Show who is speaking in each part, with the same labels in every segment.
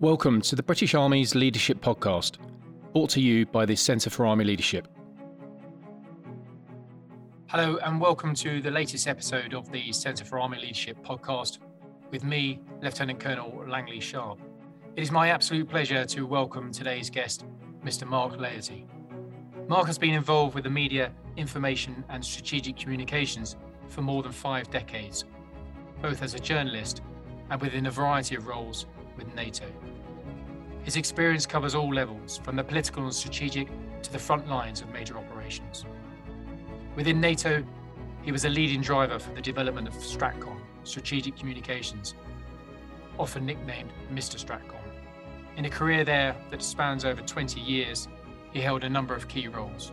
Speaker 1: Welcome to the British Army's Leadership Podcast, brought to you by the Centre for Army Leadership. Hello, and welcome to the latest episode of the Centre for Army Leadership Podcast with me, Lieutenant Colonel Langley Sharp. It is my absolute pleasure to welcome today's guest, Mr. Mark Laity. Mark has been involved with the media, information, and strategic communications for more than five decades, both as a journalist and within a variety of roles with NATO. His experience covers all levels, from the political and strategic to the front lines of major operations. Within NATO, he was a leading driver for the development of STRATCOM, Strategic Communications, often nicknamed Mr. STRATCOM. In a career there that spans over 20 years, he held a number of key roles.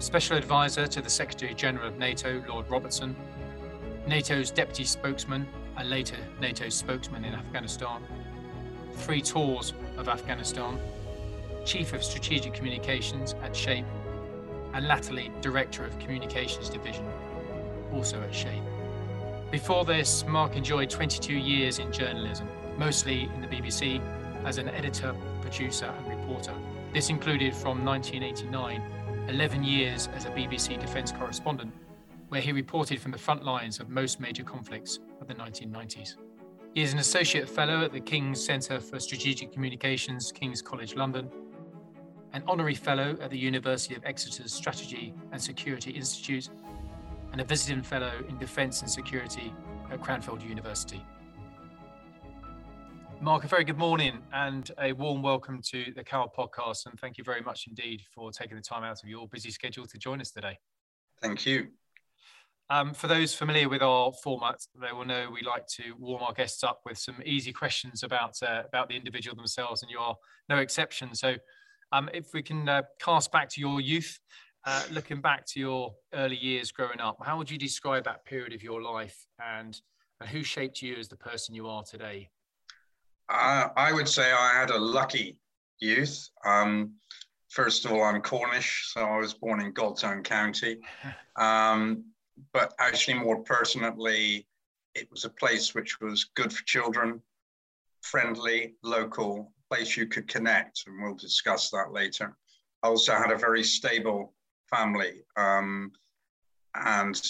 Speaker 1: Special advisor to the Secretary General of NATO, Lord Robertson, NATO's deputy spokesman and later NATO's spokesman in Afghanistan, three tours of Afghanistan, Chief of Strategic Communications at SHAPE, and latterly Director of Communications Division, also at SHAPE. Before this, Mark enjoyed 22 years in journalism, mostly in the BBC as an editor, producer, and reporter. This included from 1989, 11 years as a BBC defence correspondent, where he reported from the front lines of most major conflicts of the 1990s. He is an Associate Fellow at the King's Centre for Strategic Communications, King's College London, an Honorary Fellow at the University of Exeter's Strategy and Security Institute, and a Visiting Fellow in Defence and Security at Cranfield University. Mark, a very good morning and a warm welcome to the CAL podcast. And thank you very much indeed for taking the time out of your busy schedule to join us today.
Speaker 2: Thank you.
Speaker 1: Um, for those familiar with our format, they will know we like to warm our guests up with some easy questions about uh, about the individual themselves, and you are no exception. So, um, if we can uh, cast back to your youth, uh, looking back to your early years growing up, how would you describe that period of your life, and, and who shaped you as the person you are today?
Speaker 2: Uh, I would say I had a lucky youth. Um, first of all, I'm Cornish, so I was born in God's Own County. But actually more personally, it was a place which was good for children, friendly, local, place you could connect, and we'll discuss that later. I also had a very stable family, um, and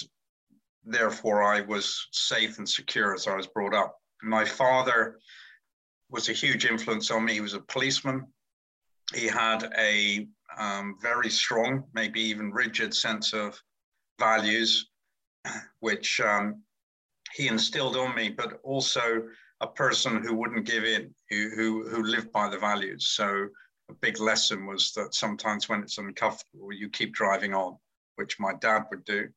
Speaker 2: therefore I was safe and secure as I was brought up. My father was a huge influence on me. He was a policeman. He had a um, very strong, maybe even rigid sense of values which um, he instilled on me, but also a person who wouldn't give in, who, who, who lived by the values. So a big lesson was that sometimes when it's uncomfortable, you keep driving on, which my dad would do.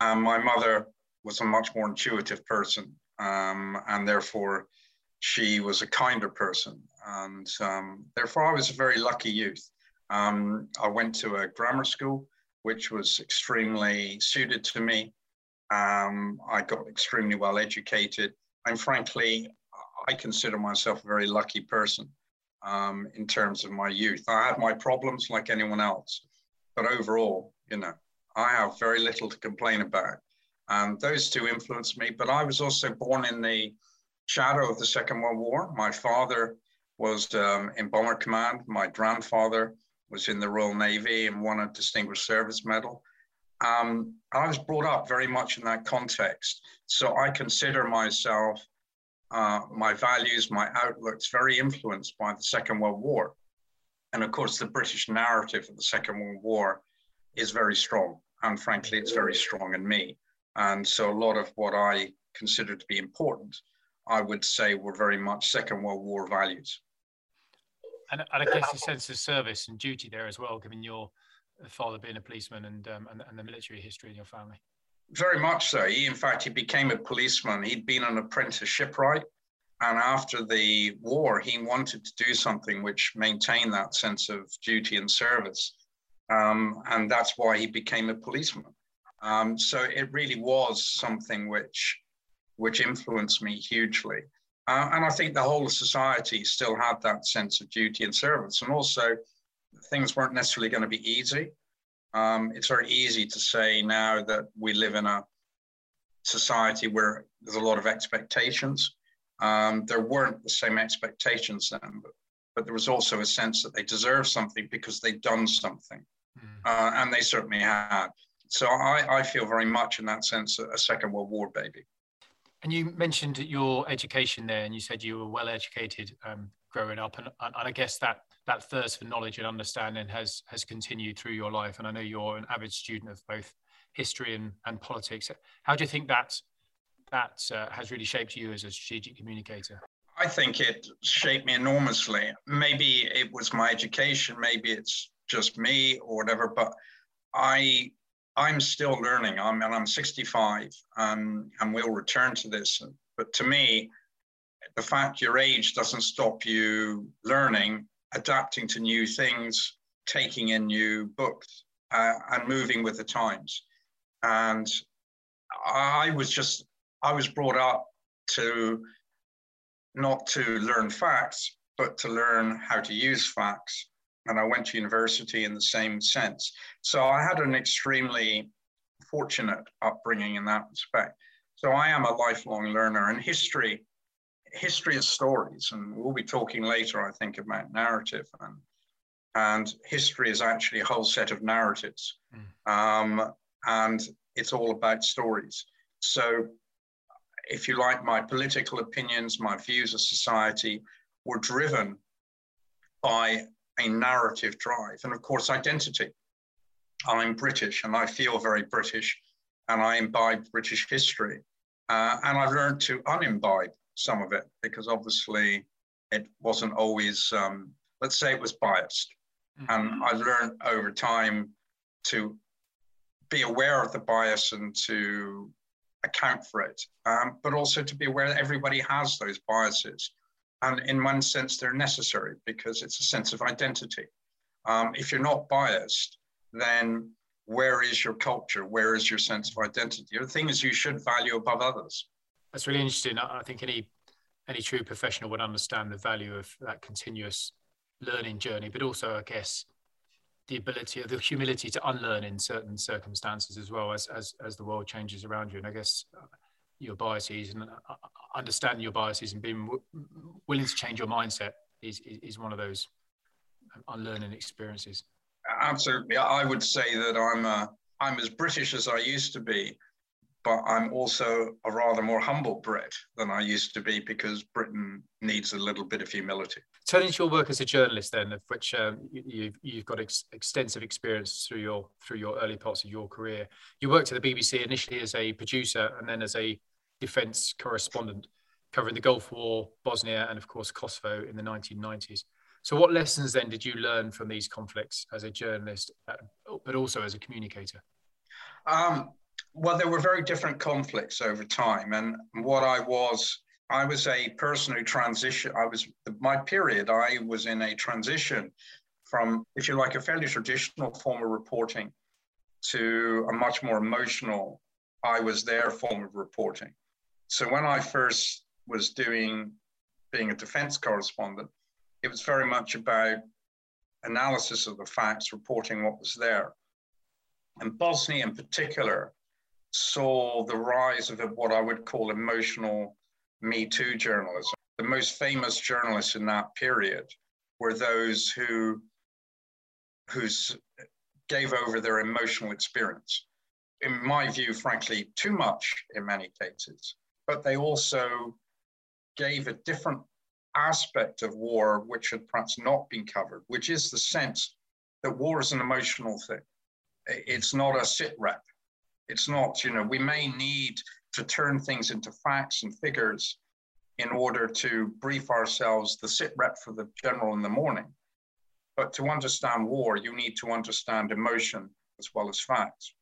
Speaker 2: And my mother was a much more intuitive person, um, and therefore she was a kinder person. And um, therefore, I was a very lucky youth. Um, I went to a grammar school, which was extremely suited to me. Um, I got extremely well educated. And frankly, I consider myself a very lucky person um, in terms of my youth. I had my problems like anyone else, but overall, you know, I have very little to complain about. And those two influenced me. But I was also born in the shadow of the Second World War. My father was um, in Bomber Command. My grandfather was in the Royal Navy and won a Distinguished Service Medal. Um, I was brought up very much in that context. So I consider myself, uh, my values, my outlooks, very influenced by the Second World War. And of course, the British narrative of the Second World War is very strong. And frankly, it's very strong in me. And so a lot of what I consider to be important, I would say were very much Second World War values.
Speaker 1: And, and I guess a sense of service and duty there as well, given your father being a policeman and, um, and, and the military history in your family?
Speaker 2: Very much so. He, in fact, he became a policeman. He'd been an apprentice shipwright. And after the war, he wanted to do something which maintained that sense of duty and service. Um, and that's why he became a policeman. Um, so it really was something which, which influenced me hugely. Uh, and I think the whole society still had that sense of duty and service. And also, things weren't necessarily going to be easy. Um, it's very easy to say now that we live in a society where there's a lot of expectations. Um, there weren't the same expectations then, but, but there was also a sense that they deserved something because they'd done something. Mm. Uh, and they certainly had. So I, I feel very much in that sense a, a Second World War baby.
Speaker 1: And you mentioned your education there, and you said you were well educated um, growing up, and, and I guess that that thirst for knowledge and understanding has has continued through your life. And I know you're an avid student of both history and, and politics. How do you think that that uh, has really shaped you as a strategic communicator?
Speaker 2: I think it shaped me enormously. Maybe it was my education, maybe it's just me or whatever, but I I'm still learning. I'm and I'm 65, um, and we'll return to this. But to me, the fact your age doesn't stop you learning, adapting to new things, taking in new books, uh, and moving with the times. And I was just I was brought up to not to learn facts, but to learn how to use facts. And I went to university in the same sense. So I had an extremely fortunate upbringing in that respect. So I am a lifelong learner, and history, history is stories, and we'll be talking later, I think, about narrative, and and history is actually a whole set of narratives, mm. um, and it's all about stories. So if you like, my political opinions, my views of society were driven by a narrative drive. And of course, identity. I'm British and I feel very British and I imbibe British history. Uh, and I've learned to unimbibe some of it because obviously it wasn't always, um, let's say it was biased. Mm-hmm. And I learned over time to be aware of the bias and to account for it, um, but also to be aware that everybody has those biases. And in one sense, they're necessary because it's a sense of identity. Um, if you're not biased, then where is your culture? Where is your sense of identity? The things you should value above others.
Speaker 1: That's really interesting. I think any any true professional would understand the value of that continuous learning journey, but also, I guess, the ability or the humility to unlearn in certain circumstances as well as as, as the world changes around you. And i guess uh, your biases and uh, uh, understanding your biases and being w- willing to change your mindset is, is one of those unlearning experiences.
Speaker 2: Absolutely. I would say that i'm uh, i'm as british as i used to be but I'm also a rather more humble Brit than I used to be because Britain needs a little bit of humility.
Speaker 1: Turning to your work as a journalist, then, of which um, you, have got ex- extensive experience through your through your early parts of your career. You worked at the BBC initially as a producer and then as a defence correspondent, covering the Gulf War, Bosnia, and of course Kosovo in the 1990s. So, what lessons then did you learn from these conflicts as a journalist, uh, but also as a communicator?
Speaker 2: Um, well, there were very different conflicts over time. And what I was, I was a person who transitioned, I was, my period, I was in a transition from, if you like, a fairly traditional form of reporting to a much more emotional, I was there form of reporting. So when I first was doing, being a defense correspondent, it was very much about analysis of the facts, reporting what was there. And Bosnia in particular saw the rise of what I would call emotional Me Too journalism. The most famous journalists in that period were those who who's gave over their emotional experience. In my view, frankly, too much in many cases. But they also gave a different aspect of war which had perhaps not been covered, which is the sense that war is an emotional thing. It's not a sit rep it's not, you know, we may need to turn things into facts and figures in order to brief ourselves the sit rep for the general in the morning. But to understand war, you need to understand emotion as well as facts.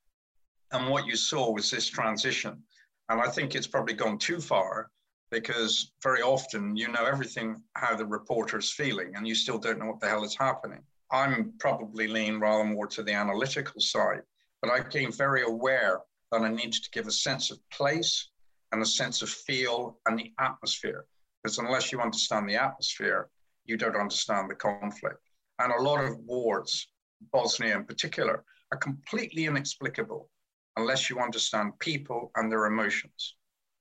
Speaker 2: And what you saw was this transition. And I think it's probably gone too far because very often you know everything how the reporter's feeling and you still don't know what the hell is happening. I'm probably lean rather more to the analytical side but I became very aware that I needed to give a sense of place and a sense of feel and the atmosphere. Because unless you understand the atmosphere, you don't understand the conflict. And a lot of wars, Bosnia in particular, are completely inexplicable unless you understand people and their emotions.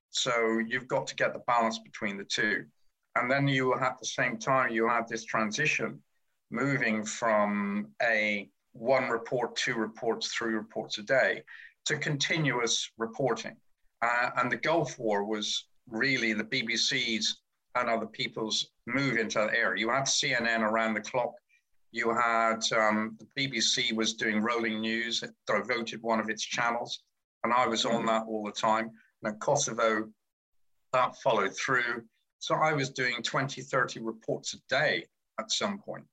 Speaker 2: So you've got to get the balance between the two. And then you at the same time, you have this transition moving from a one report, two reports, three reports a day to continuous reporting. Uh, and the Gulf War was really the BBC's and other people's move into that area. You had CNN around the clock. You had um, the BBC was doing rolling news, it devoted one of its channels, and I was on that all the time. And Kosovo, that followed through. So I was doing 20, 30 reports a day at some point.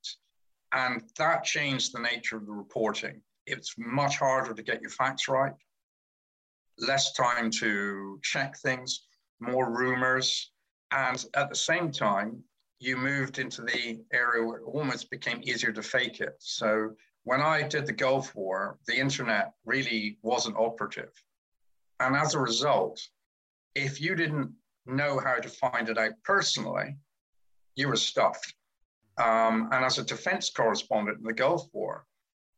Speaker 2: And that changed the nature of the reporting. It's much harder to get your facts right, less time to check things, more rumors. And at the same time, you moved into the area where it almost became easier to fake it. So when I did the Gulf War, the internet really wasn't operative. And as a result, if you didn't know how to find it out personally, you were stuffed. Um, and as a defense correspondent in the Gulf War,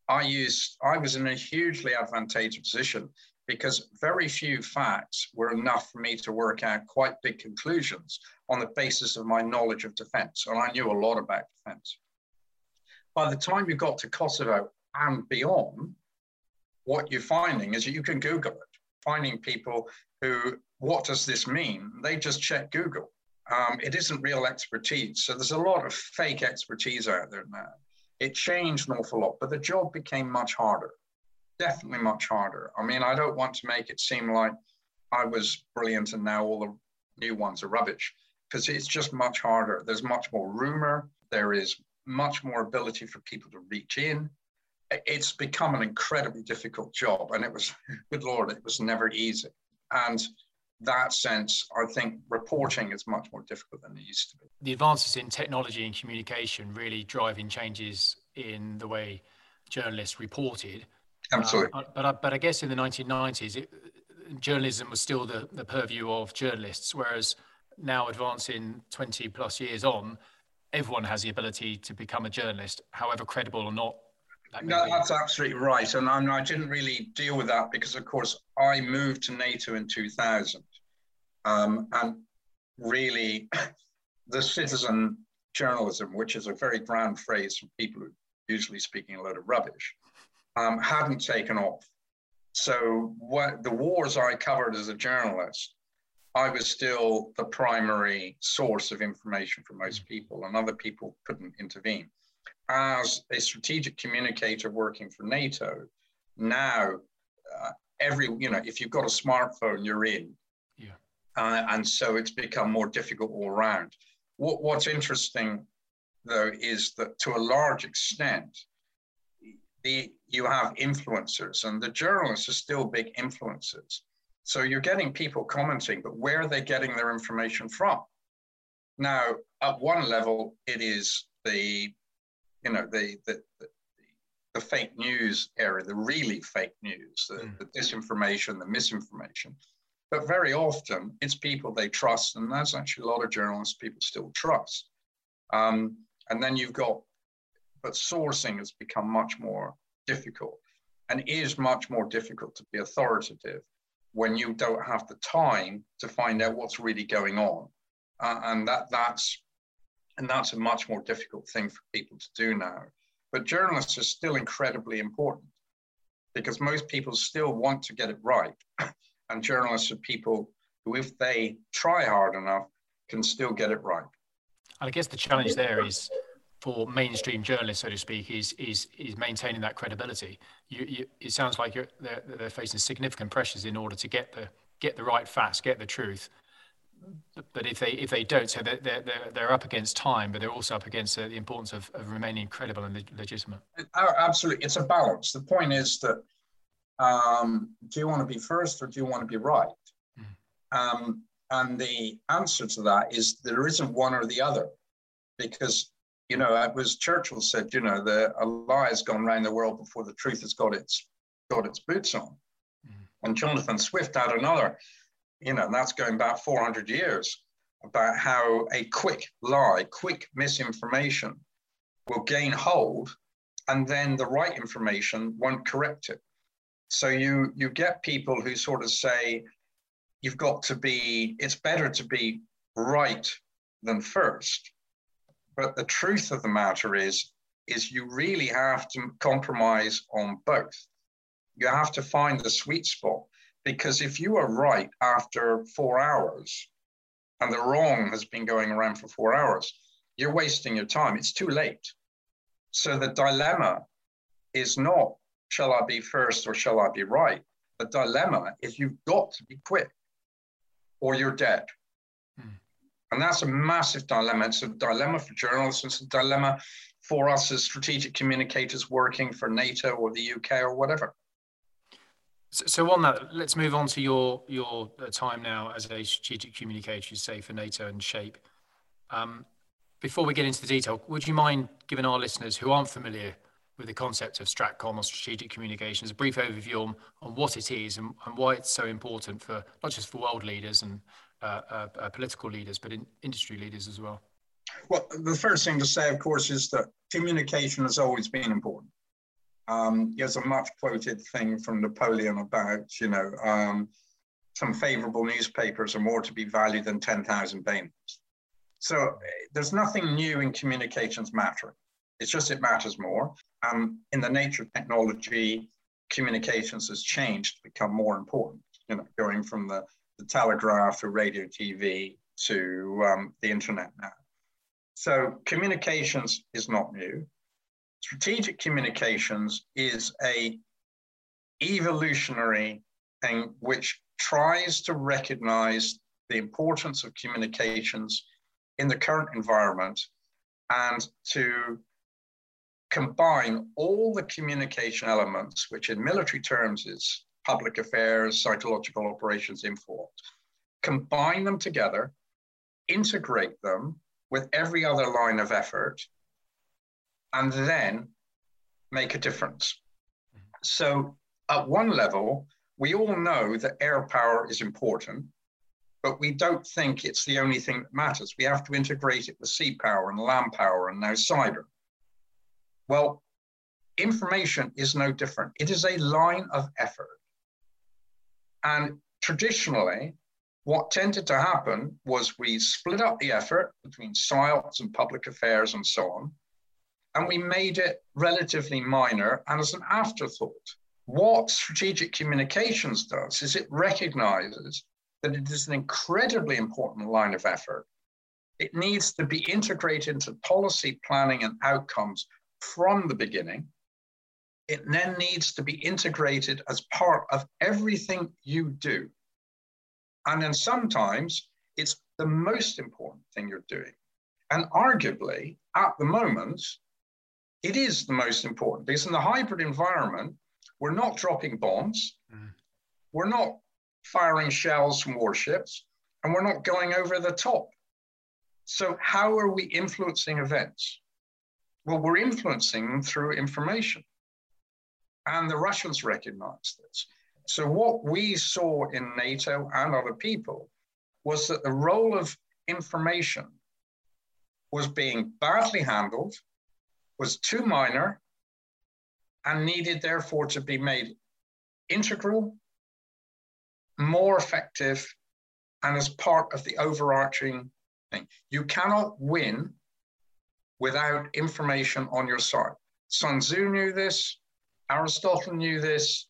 Speaker 2: I used I was in a hugely advantageous position because very few facts were enough for me to work out quite big conclusions on the basis of my knowledge of defense. And I knew a lot about defense. By the time you got to Kosovo and beyond, what you're finding is that you can Google it, finding people who, what does this mean? They just check Google. Um, it isn't real expertise. So there's a lot of fake expertise out there now. It changed an awful lot, but the job became much harder definitely much harder. I mean, I don't want to make it seem like I was brilliant and now all the new ones are rubbish because it's just much harder. There's much more rumor. There is much more ability for people to reach in. It's become an incredibly difficult job. And it was, good Lord, it was never easy. And that sense, I think reporting is much more difficult than it used to be.
Speaker 1: The advances in technology and communication really driving changes in the way journalists reported
Speaker 2: Absolutely.
Speaker 1: Uh, but, I, but I guess in the 1990s, it, journalism was still the, the purview of journalists, whereas now advancing 20 plus years on, everyone has the ability to become a journalist, however credible or not.
Speaker 2: That no, that's absolutely right. And I'm, I didn't really deal with that because, of course, I moved to NATO in 2000. Um, and really, the citizen journalism, which is a very grand phrase for people who are usually speaking a lot of rubbish, um, hadn't taken off. So what the wars I covered as a journalist, I was still the primary source of information for most people, and other people couldn't intervene. As a strategic communicator working for NATO, now uh, every you know if you've got a smartphone, you're in.
Speaker 1: Yeah.
Speaker 2: Uh, and so it's become more difficult all around. What, what's interesting, though, is that to a large extent, the you have influencers, and the journalists are still big influencers. So you're getting people commenting, but where are they getting their information from? Now, at one level, it is the, you know, the the, the, the fake news area, the really fake news, the, mm. the disinformation, the misinformation. But very often, it's people they trust, and there's actually a lot of journalists people still trust. Um, and then you've got but sourcing has become much more difficult and is much more difficult to be authoritative when you don't have the time to find out what's really going on. Uh, and that that's and that's a much more difficult thing for people to do now. But journalists are still incredibly important because most people still want to get it right. and journalists are people who, if they try hard enough, can still get it right.
Speaker 1: And I guess the challenge there is for mainstream journalists, so to speak, is is is maintaining that credibility. You, you, it sounds like they're, they're facing significant pressures in order to get the get the right facts, get the truth. But if they if they don't, so they're they're, they're up against time, but they're also up against uh, the importance of, of remaining credible and legitimate.
Speaker 2: Oh, absolutely, it's a balance. The point is that um, do you want to be first or do you want to be right? Mm. Um, and the answer to that is there isn't one or the other, because you know, it was Churchill said, you know, the a lie has gone around the world before the truth has got its got its boots on. Mm. And Jonathan Swift had another, you know, that's going back 400 years about how a quick lie, quick misinformation will gain hold and then the right information won't correct it. So you you get people who sort of say, you've got to be, it's better to be right than first. But the truth of the matter is, is you really have to compromise on both. You have to find the sweet spot because if you are right after four hours and the wrong has been going around for four hours, you're wasting your time. It's too late. So the dilemma is not, shall I be first or shall I be right? The dilemma is you've got to be quick or you're dead. Hmm. And that's a massive dilemma. It's a dilemma for journalists, it's a dilemma for us as strategic communicators working for NATO or the UK or whatever.
Speaker 1: So, on that, let's move on to your your uh, time now as a strategic communicator, say for NATO and Shape. Um, before we get into the detail, would you mind giving our listeners who aren't familiar with the concept of Stratcom or strategic communications, a brief overview on, on what it is and, and why it's so important for not just for world leaders and uh, uh, uh, political leaders, but in industry leaders as well?
Speaker 2: Well, the first thing to say, of course, is that communication has always been important. Um, there's a much quoted thing from Napoleon about, you know, um, some favorable newspapers are more to be valued than 10,000 bayonets. So there's nothing new in communications matter. It's just it matters more. Um, in the nature of technology, communications has changed become more important. You know, going from the, the telegraph to radio, TV to um, the internet now. So communications is not new. Strategic communications is a evolutionary thing which tries to recognize the importance of communications in the current environment and to combine all the communication elements, which in military terms is public affairs, psychological operations, info, combine them together, integrate them with every other line of effort, and then make a difference. Mm-hmm. So, at one level, we all know that air power is important, but we don't think it's the only thing that matters. We have to integrate it with sea power and land power and now cyber. Well, information is no different. It is a line of effort. And traditionally, what tended to happen was we split up the effort between psyops and public affairs and so on, and we made it relatively minor and as an afterthought. What strategic communications does is it recognizes that it is an incredibly important line of effort. It needs to be integrated into policy planning and outcomes from the beginning. It then needs to be integrated as part of everything you do. And then sometimes it's the most important thing you're doing. And arguably, at the moment, it is the most important because in the hybrid environment, we're not dropping bombs, mm. we're not firing shells from warships, and we're not going over the top. So, how are we influencing events? Well, we're influencing them through information. And the Russians recognize this. So, what we saw in NATO and other people was that the role of information was being badly handled, was too minor, and needed therefore to be made integral, more effective, and as part of the overarching thing. You cannot win without information on your side. Sun Tzu knew this, Aristotle knew this.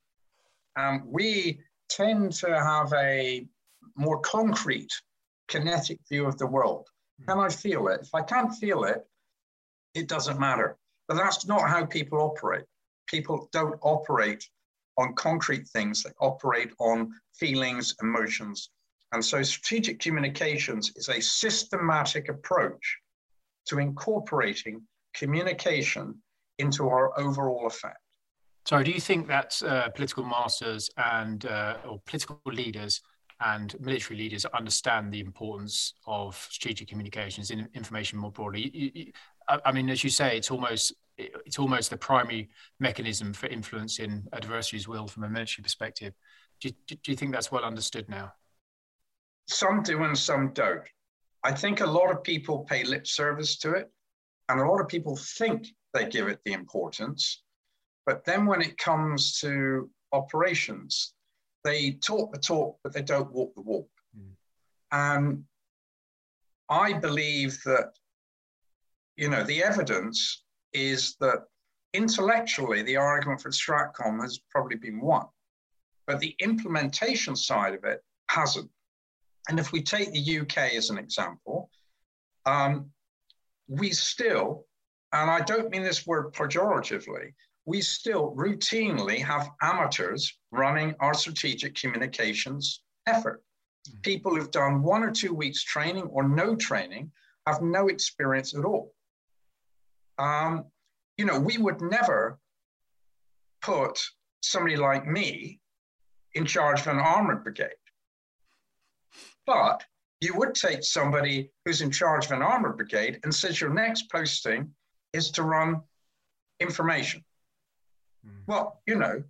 Speaker 2: Um, we tend to have a more concrete, kinetic view of the world. Can I feel it? If I can't feel it, it doesn't matter. But that's not how people operate. People don't operate on concrete things, they operate on feelings, emotions. And so strategic communications is a systematic approach to incorporating communication into our overall effect.
Speaker 1: Sorry, do you think that uh, political masters and uh, or political leaders and military leaders understand the importance of strategic communications in information more broadly? You, you, I mean, as you say, it's almost it's almost the primary mechanism for influencing adversaries' will from a military perspective. Do you, do you think that's well understood now?
Speaker 2: Some do and some don't. I think a lot of people pay lip service to it, and a lot of people think they give it the importance. But then when it comes to operations, they talk the talk, but they don't walk the walk.
Speaker 1: Mm.
Speaker 2: And I believe that, you know, the evidence is that intellectually, the argument for Stratcom has probably been won, but the implementation side of it hasn't. And if we take the UK as an example, um, we still, and I don't mean this word pejoratively, we still routinely have amateurs running our strategic communications effort. Mm-hmm. People who've done one or two weeks training or no training have no experience at all. Um, you know, we would never put somebody like me in charge of an armored brigade. But you would take somebody who's in charge of an armored brigade and says your next posting is to run information. Mm. Well, you know,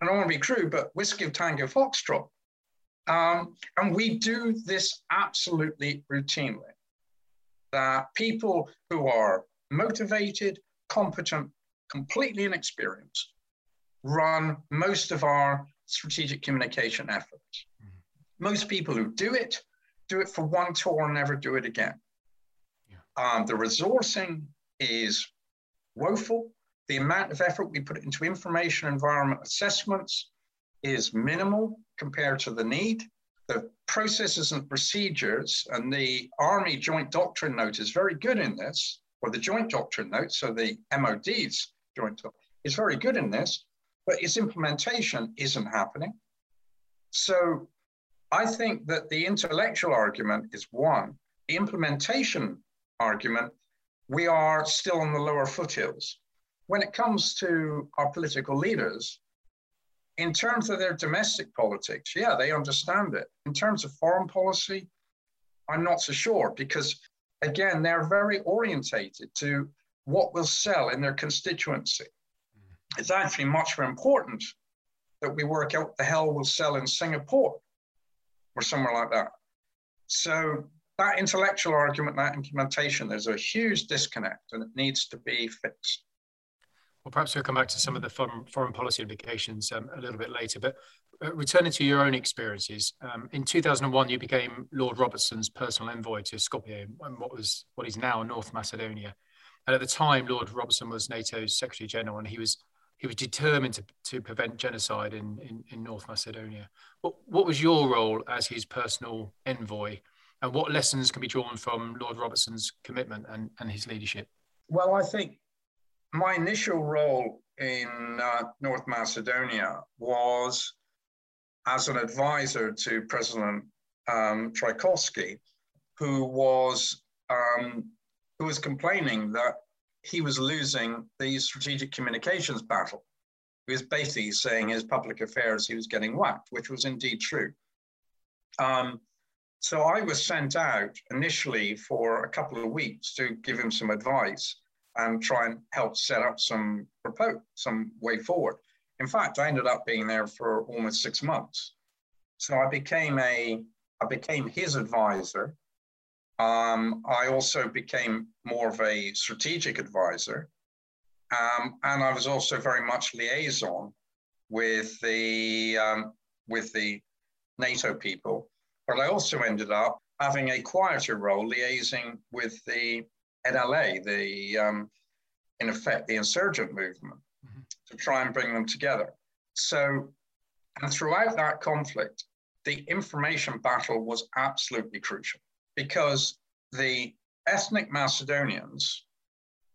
Speaker 2: I don't want to be crude, but whiskey of tango foxtrot. Um, and we do this absolutely routinely. That people who are motivated, competent, completely inexperienced, run most of our strategic communication efforts. Mm-hmm. Most people who do it, do it for one tour and never do it again. Yeah. Um, the resourcing is woeful. The amount of effort we put into information environment assessments is minimal compared to the need. The processes and procedures and the Army Joint Doctrine Note is very good in this or the joint doctrine note, so the MOD's joint doctrine, is very good in this, but its implementation isn't happening. So I think that the intellectual argument is one. The implementation argument, we are still on the lower foothills. When it comes to our political leaders, in terms of their domestic politics, yeah, they understand it. In terms of foreign policy, I'm not so sure because again, they're very orientated to what will sell in their constituency. Mm. It's actually much more important that we work out what the hell will sell in Singapore or somewhere like that. So that intellectual argument, that implementation, there's a huge disconnect and it needs to be fixed.
Speaker 1: Well, perhaps we'll come back to some of the foreign, foreign policy implications um, a little bit later. But uh, returning to your own experiences, um, in 2001 you became Lord Robertson's personal envoy to Skopje, and what was what is now North Macedonia. And at the time, Lord Robertson was NATO's Secretary General, and he was he was determined to, to prevent genocide in, in, in North Macedonia. What, what was your role as his personal envoy, and what lessons can be drawn from Lord Robertson's commitment and, and his leadership?
Speaker 2: Well, I think my initial role in uh, North Macedonia was as an advisor to President um, who was um, who was complaining that he was losing the strategic communications battle. He was basically saying his public affairs he was getting whacked, which was indeed true. Um, so I was sent out initially for a couple of weeks to give him some advice and try and help set up some propose some way forward. In fact, I ended up being there for almost six months. So I became a I became his advisor. Um, I also became more of a strategic advisor, um, and I was also very much liaison with the um, with the NATO people. But I also ended up having a quieter role, liaising with the NLA, the um, in effect the insurgent movement, mm-hmm. to try and bring them together. So, and throughout that conflict, the information battle was absolutely crucial because the ethnic Macedonians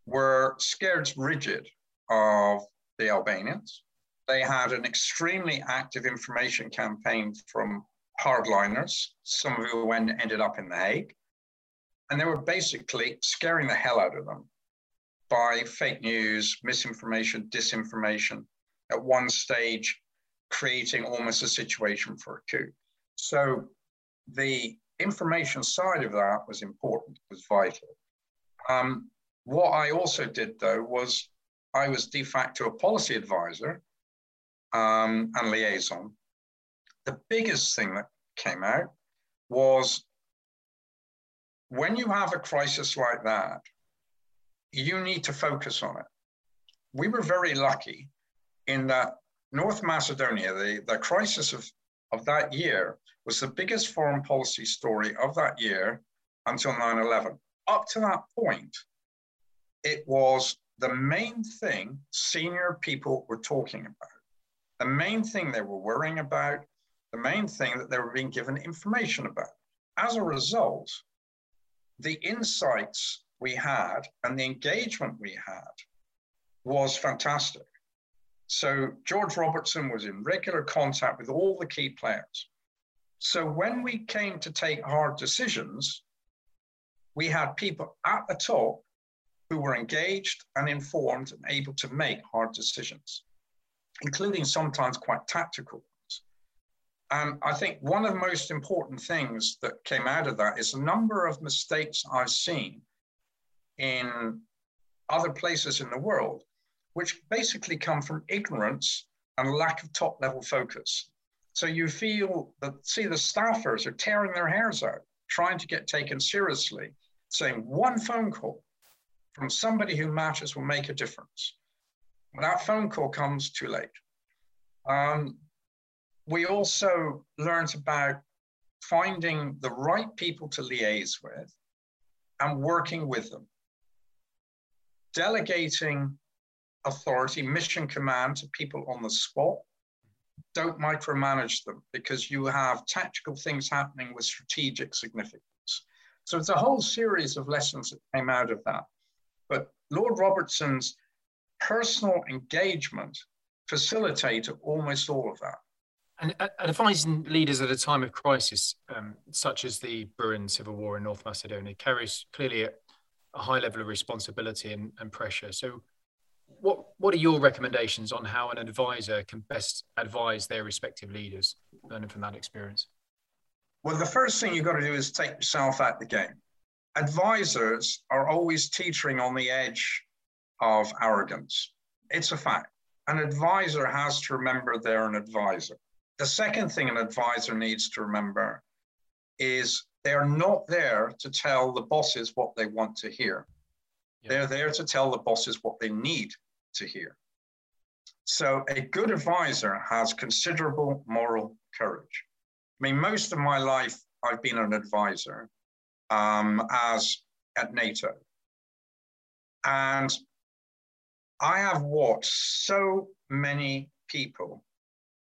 Speaker 2: were scared rigid of the Albanians. They had an extremely active information campaign from hardliners, some of who ended up in The Hague. And they were basically scaring the hell out of them by fake news, misinformation, disinformation. At one stage, creating almost a situation for a coup. So the information side of that was important, was vital. Um, what I also did though was I was de facto a policy advisor um, and liaison. The biggest thing that came out was when you have a crisis like that, you need to focus on it. We were very lucky in that North Macedonia, the, the crisis of, of that year was the biggest foreign policy story of that year until 9 11. Up to that point, it was the main thing senior people were talking about, the main thing they were worrying about, the main thing that they were being given information about. As a result, the insights we had and the engagement we had was fantastic. So George Robertson was in regular contact with all the key players. So when we came to take hard decisions, we had people at the top who were engaged and informed and able to make hard decisions, including sometimes quite tactical And I think one of the most important things that came out of that is a number of mistakes I've seen in other places in the world, which basically come from ignorance and lack of top level focus. So you feel that, see, the staffers are tearing their hairs out, trying to get taken seriously, saying one phone call from somebody who matters will make a difference. When that phone call comes too late. Um, we also learned about finding the right people to liaise with and working with them delegating authority, mission command to people on the spot. Don't micromanage them because you have tactical things happening with strategic significance. So it's a whole series of lessons that came out of that. But Lord Robertson's personal engagement facilitated almost all of that.
Speaker 1: And advising leaders at a time of crisis, um, such as the Burin civil war in North Macedonia, carries clearly a, a high level of responsibility and, and pressure. So, what what are your recommendations on how an advisor can best advise their respective leaders, learning from that experience?
Speaker 2: Well, the first thing you've got to do is take yourself out of the game. Advisors are always teetering on the edge of arrogance. It's a fact. An advisor has to remember they're an advisor. The second thing an advisor needs to remember is they are not there to tell the bosses what they want to hear. Yeah. They're there to tell the bosses what they need to hear. So a good advisor has considerable moral courage. I mean, most of my life, I've been an advisor um, as at NATO. And I have watched so many people,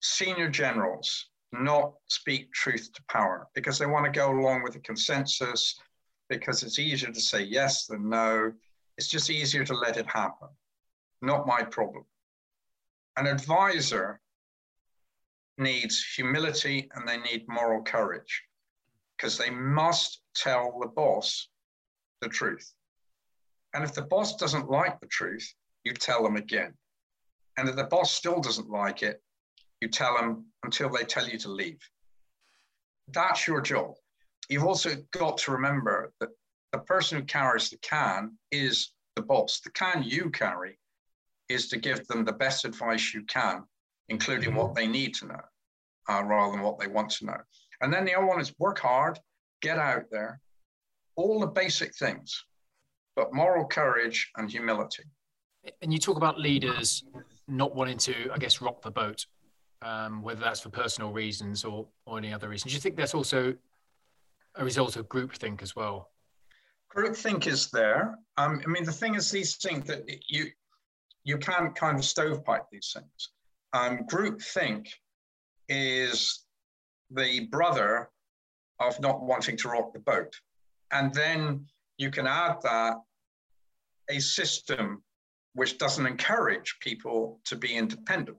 Speaker 2: senior generals, not speak truth to power because they want to go along with the consensus because it's easier to say yes than no. It's just easier to let it happen. Not my problem. An advisor needs humility and they need moral courage because they must tell the boss the truth. And if the boss doesn't like the truth, you tell them again. And if the boss still doesn't like it, you tell them until they tell you to leave. That's your job. You've also got to remember that the person who carries the can is the boss. The can you carry is to give them the best advice you can, including mm-hmm. what they need to know, uh, rather than what they want to know. And then the other one is work hard, get out there, all the basic things, but moral courage and humility.
Speaker 1: And you talk about leaders not wanting to, I guess, rock the boat um, whether that's for personal reasons or, or any other reasons. Do you think that's also a result of groupthink as well?
Speaker 2: Groupthink is there. Um, I mean, the thing is, these things that you you can kind of stovepipe these things. Um, groupthink is the brother of not wanting to rock the boat, and then you can add that a system which doesn't encourage people to be independent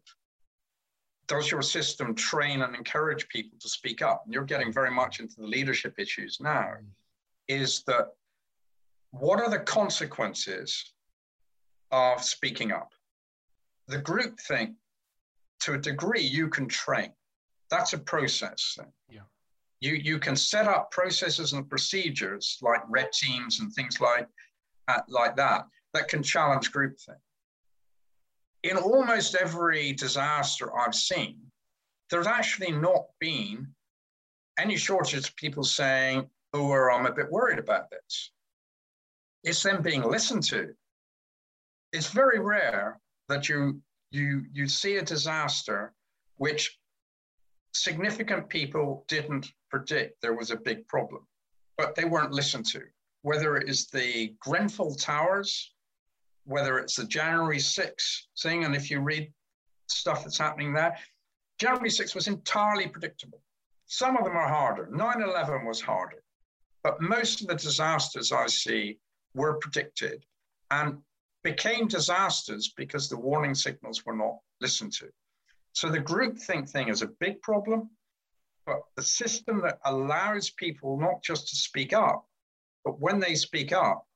Speaker 2: does your system train and encourage people to speak up? And you're getting very much into the leadership issues now. Is that what are the consequences of speaking up? The groupthink, to a degree, you can train. That's a process thing.
Speaker 1: Yeah.
Speaker 2: You, you can set up processes and procedures like red teams and things like, uh, like that that can challenge groupthink in almost every disaster I've seen, there's actually not been any shortage of people saying, oh, I'm a bit worried about this. It's them being listened to. It's very rare that you you you see a disaster which significant people didn't predict there was a big problem, but they weren't listened to. Whether it is the Grenfell Towers, whether it's the January 6th thing, and if you read stuff that's happening there, January 6th was entirely predictable. Some of them are harder. 9 11 was harder. But most of the disasters I see were predicted and became disasters because the warning signals were not listened to. So the groupthink thing is a big problem, but the system that allows people not just to speak up, but when they speak up,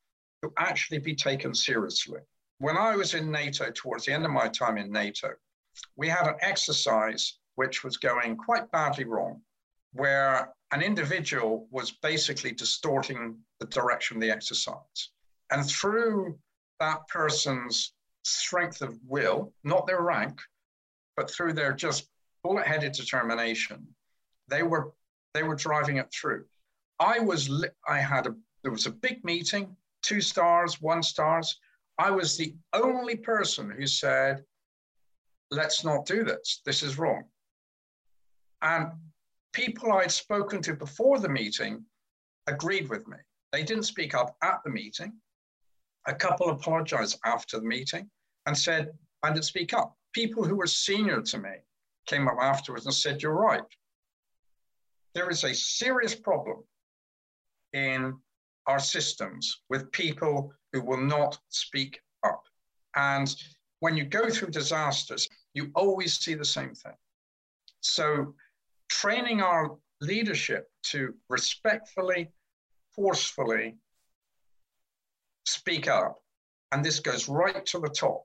Speaker 2: to actually be taken seriously. When I was in NATO, towards the end of my time in NATO, we had an exercise which was going quite badly wrong, where an individual was basically distorting the direction of the exercise. And through that person's strength of will, not their rank, but through their just bullet-headed determination, they were they were driving it through. I was I had a there was a big meeting, two stars, one stars. I was the only person who said, let's not do this. This is wrong. And people I'd spoken to before the meeting agreed with me. They didn't speak up at the meeting. A couple apologized after the meeting and said, I didn't speak up. People who were senior to me came up afterwards and said, You're right. There is a serious problem in our systems with people who will not speak up. And when you go through disasters, you always see the same thing. So, training our leadership to respectfully, forcefully speak up, and this goes right to the top.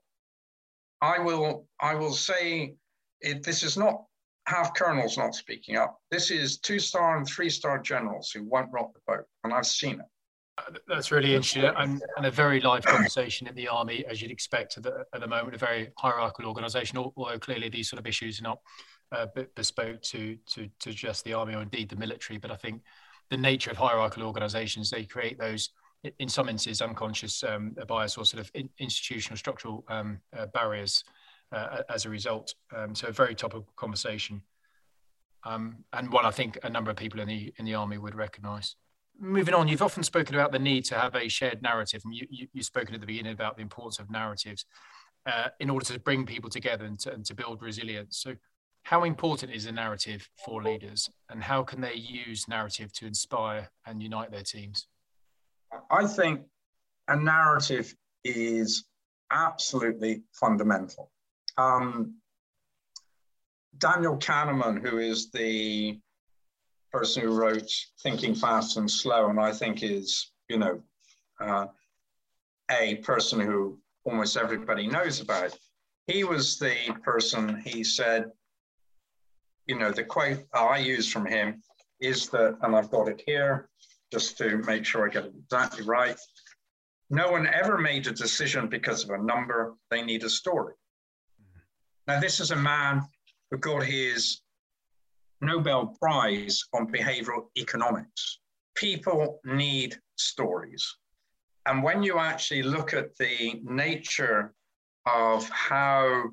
Speaker 2: I will, I will say it, this is not half colonels not speaking up. This is two star and three star generals who won't rock the boat, and I've seen it.
Speaker 1: That's really interesting and, a very live conversation in the army, as you'd expect at the, at the moment, a very hierarchical organisation, although clearly these sort of issues are not uh, bespoke to, to, to just the army or indeed the military. But I think the nature of hierarchical organisations, they create those, in some instances, unconscious um, bias or sort of in, institutional structural um, uh, barriers uh, as a result. Um, so a very topical conversation. Um, and one I think a number of people in the in the army would recognise moving on, you've often spoken about the need to have a shared narrative, and you, you, have spoken at the beginning about the importance of narratives uh, in order to bring people together and to, and to build resilience. So, how important is a narrative for leaders, and how can they use narrative to inspire and unite their teams?
Speaker 2: I think a narrative is absolutely fundamental. Um, Daniel Kahneman, who is the person who wrote Thinking Fast and Slow, and I think is, you know, uh, a person who almost everybody knows about. He was the person, he said, you know, the quote I use from him is that, and I've got it here just to make sure I get it exactly right. No one ever made a decision because of a number, they need a story. Now, this is a man who got his Nobel Prize on behavioral economics. People need stories. And when you actually look at the nature of how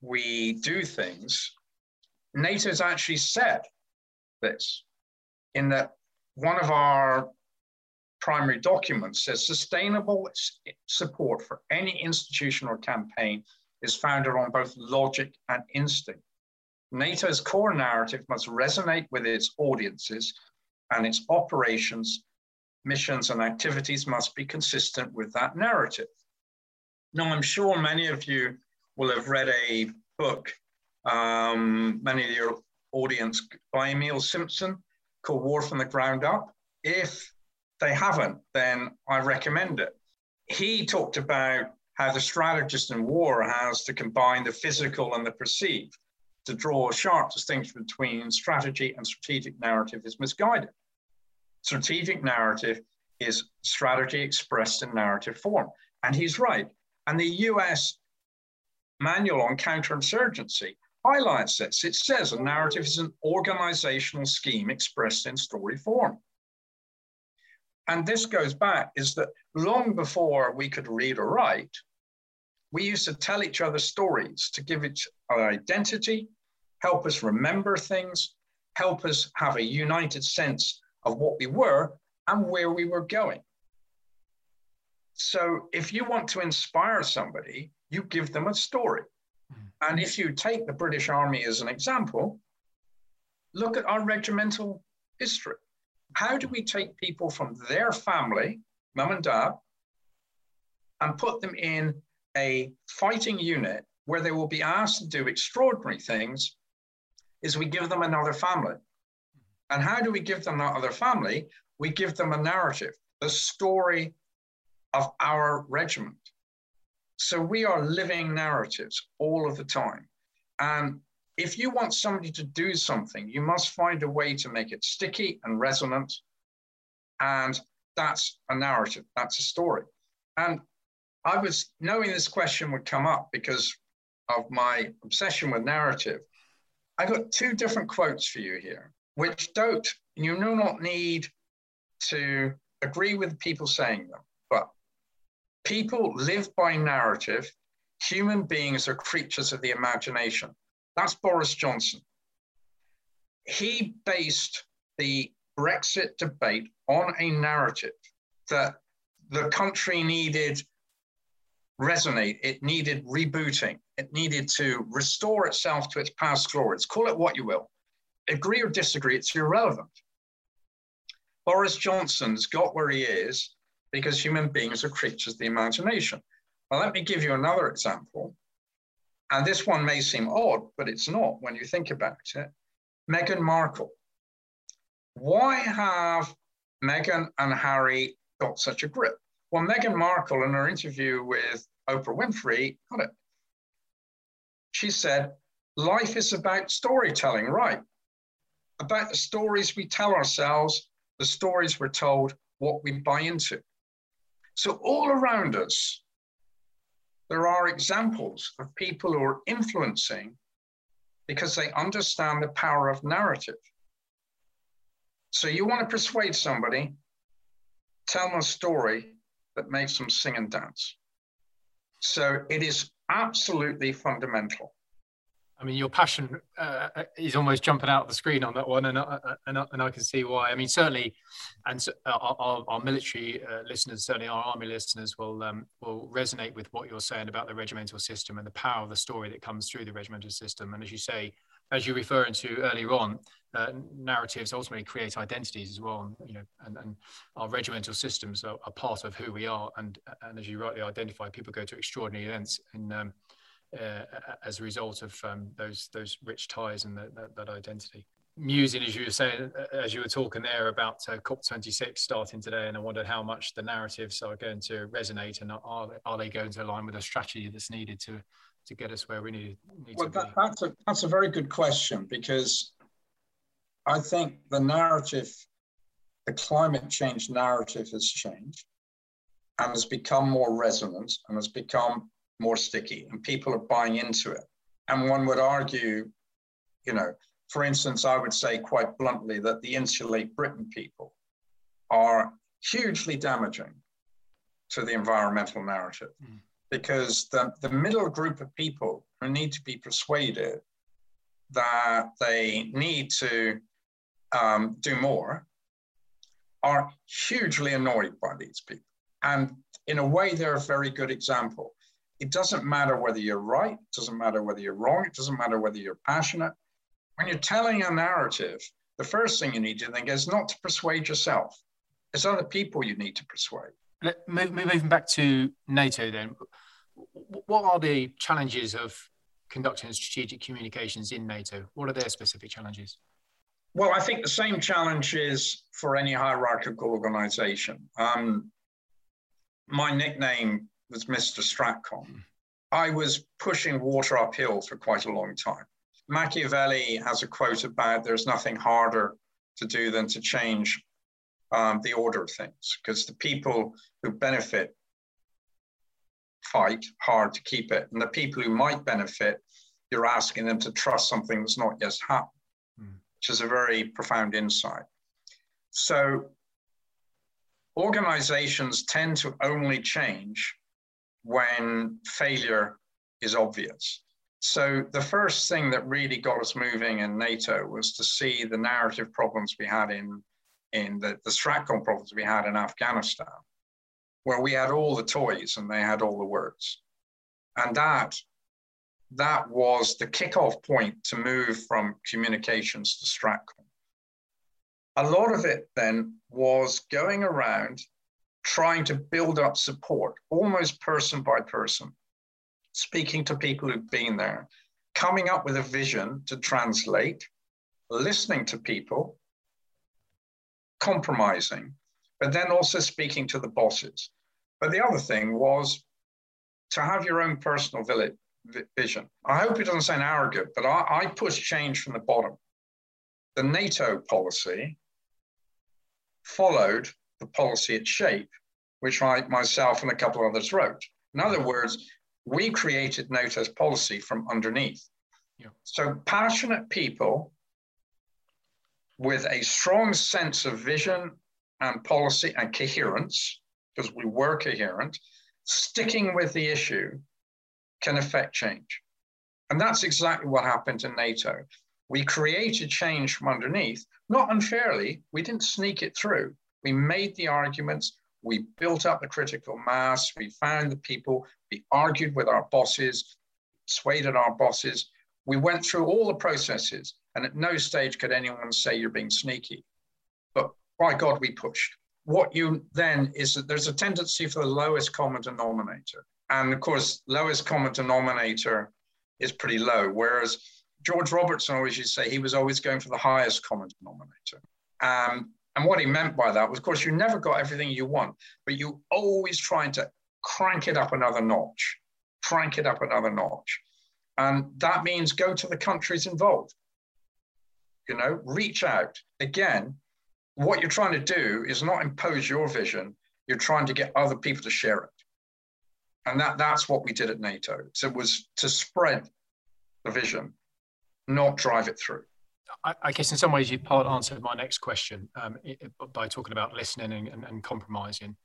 Speaker 2: we do things, NATO's actually said this in that one of our primary documents says sustainable support for any institution or campaign is founded on both logic and instinct. NATO's core narrative must resonate with its audiences, and its operations, missions, and activities must be consistent with that narrative. Now, I'm sure many of you will have read a book, um, many of your audience, by Emile Simpson called War from the Ground Up. If they haven't, then I recommend it. He talked about how the strategist in war has to combine the physical and the perceived to draw a sharp distinction between strategy and strategic narrative is misguided. Strategic narrative is strategy expressed in narrative form. And he's right. And the US manual on counterinsurgency highlights this. It says a narrative is an organizational scheme expressed in story form. And this goes back is that long before we could read or write, we used to tell each other stories to give it our identity, help us remember things, help us have a united sense of what we were and where we were going. So if you want to inspire somebody, you give them a story. Mm-hmm. And if you take the British Army as an example, look at our regimental history. How do we take people from their family, mum and dad, and put them in a fighting unit where they will be asked to do extraordinary things? Is we give them another family. And how do we give them that other family? We give them a narrative, the story of our regiment. So we are living narratives all of the time. And if you want somebody to do something, you must find a way to make it sticky and resonant. And that's a narrative, that's a story. And I was knowing this question would come up because of my obsession with narrative. I got two different quotes for you here, which don't, you do not need to agree with people saying them, but people live by narrative. Human beings are creatures of the imagination. That's Boris Johnson. He based the Brexit debate on a narrative that the country needed resonate, it needed rebooting, it needed to restore itself to its past glories. Call it what you will. Agree or disagree, it's irrelevant. Boris Johnson's got where he is because human beings are creatures of the imagination. Well, let me give you another example. And this one may seem odd, but it's not when you think about it. Meghan Markle. Why have Meghan and Harry got such a grip? Well, Meghan Markle, in her interview with Oprah Winfrey, got it. She said, Life is about storytelling, right? About the stories we tell ourselves, the stories we're told, what we buy into. So, all around us, there are examples of people who are influencing because they understand the power of narrative. So you want to persuade somebody, tell them a story that makes them sing and dance. So it is absolutely fundamental.
Speaker 1: I mean, your passion uh, is almost jumping out of the screen on that one, and, uh, and, and I can see why. I mean, certainly, and our, our, military uh, listeners, certainly our army listeners, will um, will resonate with what you're saying about the regimental system and the power of the story that comes through the regimental system. And as you say, as you refer to earlier on, uh, narratives ultimately create identities as well. And, you know, and, and our regimental systems are, are, part of who we are. And and as you rightly identify, people go to extraordinary events and. Um, uh, as a result of um, those those rich ties and the, that, that, identity. Musing, as you were saying, uh, as you were talking there about uh, COP26 starting today, and I wondered how much the narratives are going to resonate, and are are they going to align with the strategy that's needed to to get us where we need, need
Speaker 2: well,
Speaker 1: to
Speaker 2: that, be? That's a that's a very good question because I think the narrative, the climate change narrative has changed and has become more resonant and has become more sticky and people are buying into it. And one would argue, you know, for instance, I would say quite bluntly that the insulate Britain people are hugely damaging to the environmental narrative mm. because the, the middle group of people who need to be persuaded that they need to um, do more are hugely annoyed by these people. And in a way, they're a very good example. It doesn't matter whether you're right, it doesn't matter whether you're wrong, it doesn't matter whether you're passionate. When you're telling a narrative, the first thing you need to think is not to persuade yourself. It's other people you need to persuade.
Speaker 1: Moving back to NATO, then, what are the challenges of conducting strategic communications in NATO? What are their specific challenges?
Speaker 2: Well, I think the same challenge is for any hierarchical organization. Um, my nickname was Mr. Stratcom. I was pushing water uphill for quite a long time. Machiavelli has a quote about there's nothing harder to do than to change um, the order of things, because the people who benefit fight hard to keep it, and the people who might benefit, you're asking them to trust something that's not yet happened. Which is a very profound insight. So organizations tend to only change when failure is obvious. So the first thing that really got us moving in NATO was to see the narrative problems we had in, in the, the Stratcom problems we had in Afghanistan, where we had all the toys and they had all the words. And that, that was the kickoff point to move from communications to Stratcom. A lot of it then was going around trying to build up support, almost person by person, speaking to people who've been there, coming up with a vision to translate, listening to people, compromising, but then also speaking to the bosses. But the other thing was to have your own personal vision. I hope it doesn't sound arrogant, but I, I push change from the bottom. The NATO policy followed the policy at SHAPE, which I myself and a couple others wrote. In other words, we created NATO's policy from underneath. Yeah. So passionate people with a strong sense of vision and policy and coherence, because we were coherent, sticking with the issue can affect change. And that's exactly what happened in NATO. We created change from underneath, not unfairly. We didn't sneak it through. We made the arguments, we built up the critical mass, we found the people, we argued with our bosses, swayed our bosses. We went through all the processes, and at no stage could anyone say you're being sneaky. But by God, we pushed. What you then is that there's a tendency for the lowest common denominator. And of course, lowest common denominator is pretty low. Whereas George Robertson always used to say he was always going for the highest common denominator. Um, and what he meant by that was, of course, you never got everything you want, but you always trying to crank it up another notch, crank it up another notch. And that means go to the countries involved. You know, reach out. Again, what you're trying to do is not impose your vision, you're trying to get other people to share it. And that, that's what we did at NATO. So it was to spread the vision, not drive it through.
Speaker 1: I, I, guess in some ways you part answered my next question um, by talking about listening and, and, and compromising.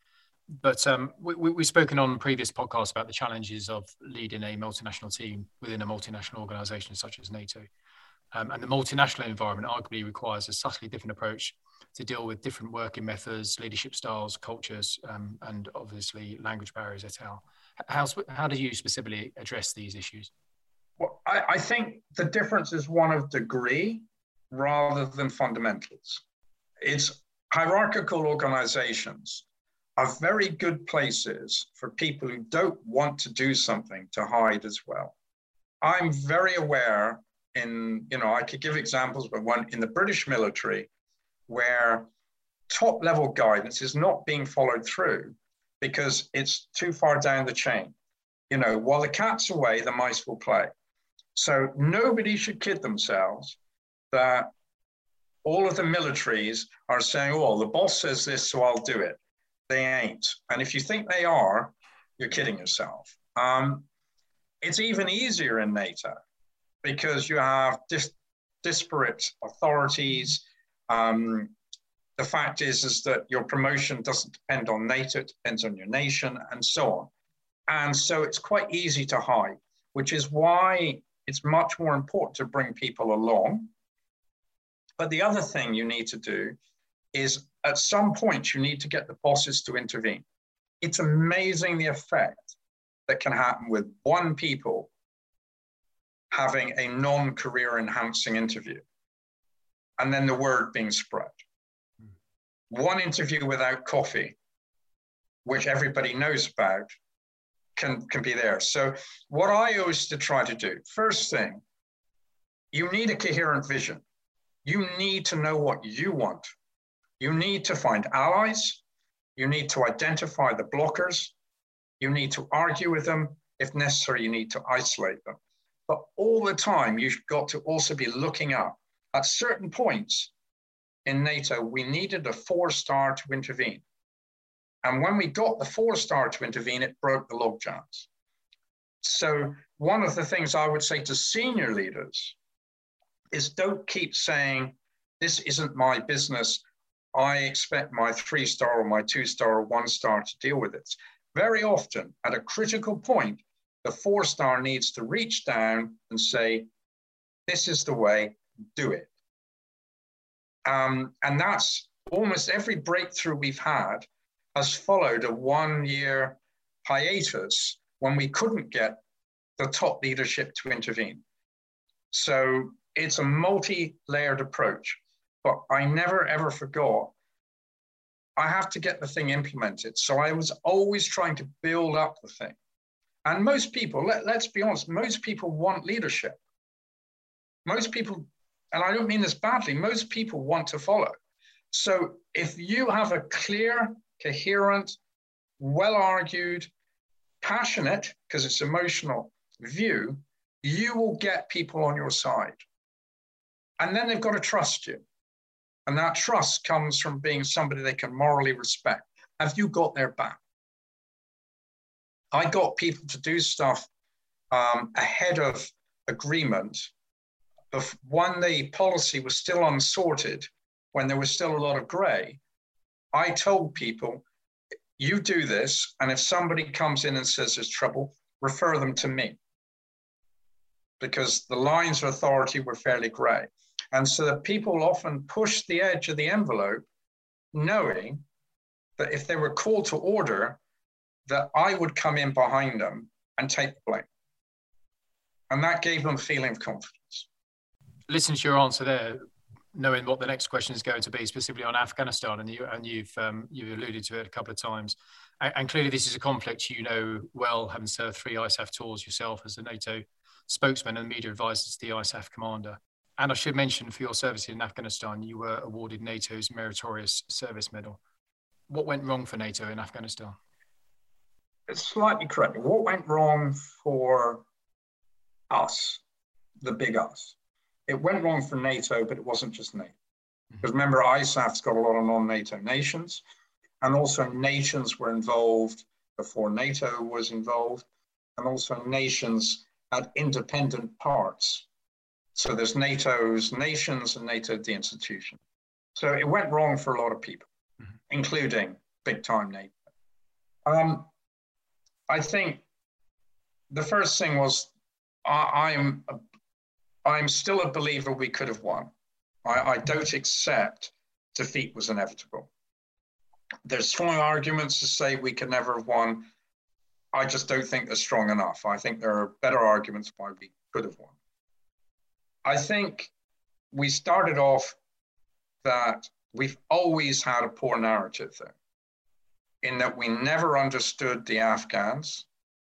Speaker 1: But um, we, have spoken on previous podcasts about the challenges of leading a multinational team within a multinational organisation such as NATO. Um, and the multinational environment arguably requires a subtly different approach to deal with different working methods, leadership styles, cultures, um, and obviously language barriers et al. How, how do you specifically address these issues?
Speaker 2: Well, I, I think the difference is one of degree rather than fundamentals. It's hierarchical organizations are very good places for people who don't want to do something to hide as well. I'm very aware in, you know, I could give examples, but one in the British military where top level guidance is not being followed through because it's too far down the chain. You know, while the cat's away, the mice will play. So nobody should kid themselves that all of the militaries are saying, oh, the boss says this, so I'll do it. They ain't. And if you think they are, you're kidding yourself. Um, it's even easier in NATO because you have dis- disparate authorities. Um, the fact is, is that your promotion doesn't depend on NATO, it depends on your nation, and so on. And so it's quite easy to hide, which is why it's much more important to bring people along but the other thing you need to do is at some point you need to get the bosses to intervene. It's amazing the effect that can happen with one people having a non-career enhancing interview and then the word being spread. One interview without coffee, which everybody knows about, can, can be there. So what I always to try to do, first thing, you need a coherent vision. You need to know what you want. You need to find allies. You need to identify the blockers. You need to argue with them. If necessary, you need to isolate them. But all the time, you've got to also be looking up. At certain points in NATO, we needed a four star to intervene. And when we got the four star to intervene, it broke the log jams. So, one of the things I would say to senior leaders is don't keep saying, this isn't my business. I expect my three star or my two star or one star to deal with it. very often at a critical point, the four star needs to reach down and say, This is the way, do it. Um, and that's almost every breakthrough we've had has followed a one year hiatus when we couldn't get the top leadership to intervene. So it's a multi layered approach. But I never ever forgot I have to get the thing implemented. So I was always trying to build up the thing. And most people, let, let's be honest, most people want leadership. Most people, and I don't mean this badly, most people want to follow. So if you have a clear, coherent, well argued, passionate, because it's emotional view, you will get people on your side. And then they've got to trust you. And that trust comes from being somebody they can morally respect. Have you got their back? I got people to do stuff um, ahead of agreement. When the policy was still unsorted, when there was still a lot of gray, I told people, you do this, and if somebody comes in and says there's trouble, refer them to me. Because the lines of authority were fairly gray. And so that people often pushed the edge of the envelope, knowing that if they were called to order, that I would come in behind them and take the blame. And that gave them a feeling of confidence.
Speaker 1: Listen to your answer there, knowing what the next question is going to be, specifically on Afghanistan, and you and you've um, you alluded to it a couple of times, and, and, clearly this is a conflict you know well, having served three ISAF tours yourself as a NATO spokesman and media advisor to the ISAF commander. And I should mention for your service in Afghanistan, you were awarded NATO's Meritorious Service Medal. What went wrong for NATO in Afghanistan?
Speaker 2: It's slightly correct. What went wrong for us, the big us? It went wrong for NATO, but it wasn't just NATO. Mm-hmm. Because remember, ISAF's got a lot of non NATO nations, and also nations were involved before NATO was involved, and also nations had independent parts so there's NATO's nations and NATO the institution. So it went wrong for a lot of people, mm-hmm. including big time NATO. Um, I think the first thing was I, am I'm still a believer we could have won. I, I don't accept defeat was inevitable. There's strong arguments to say we could never have won. I just don't think they're strong enough. I think there are better arguments why we could have won. I think we started off that we've always had a poor narrative there, in that we never understood the Afghans,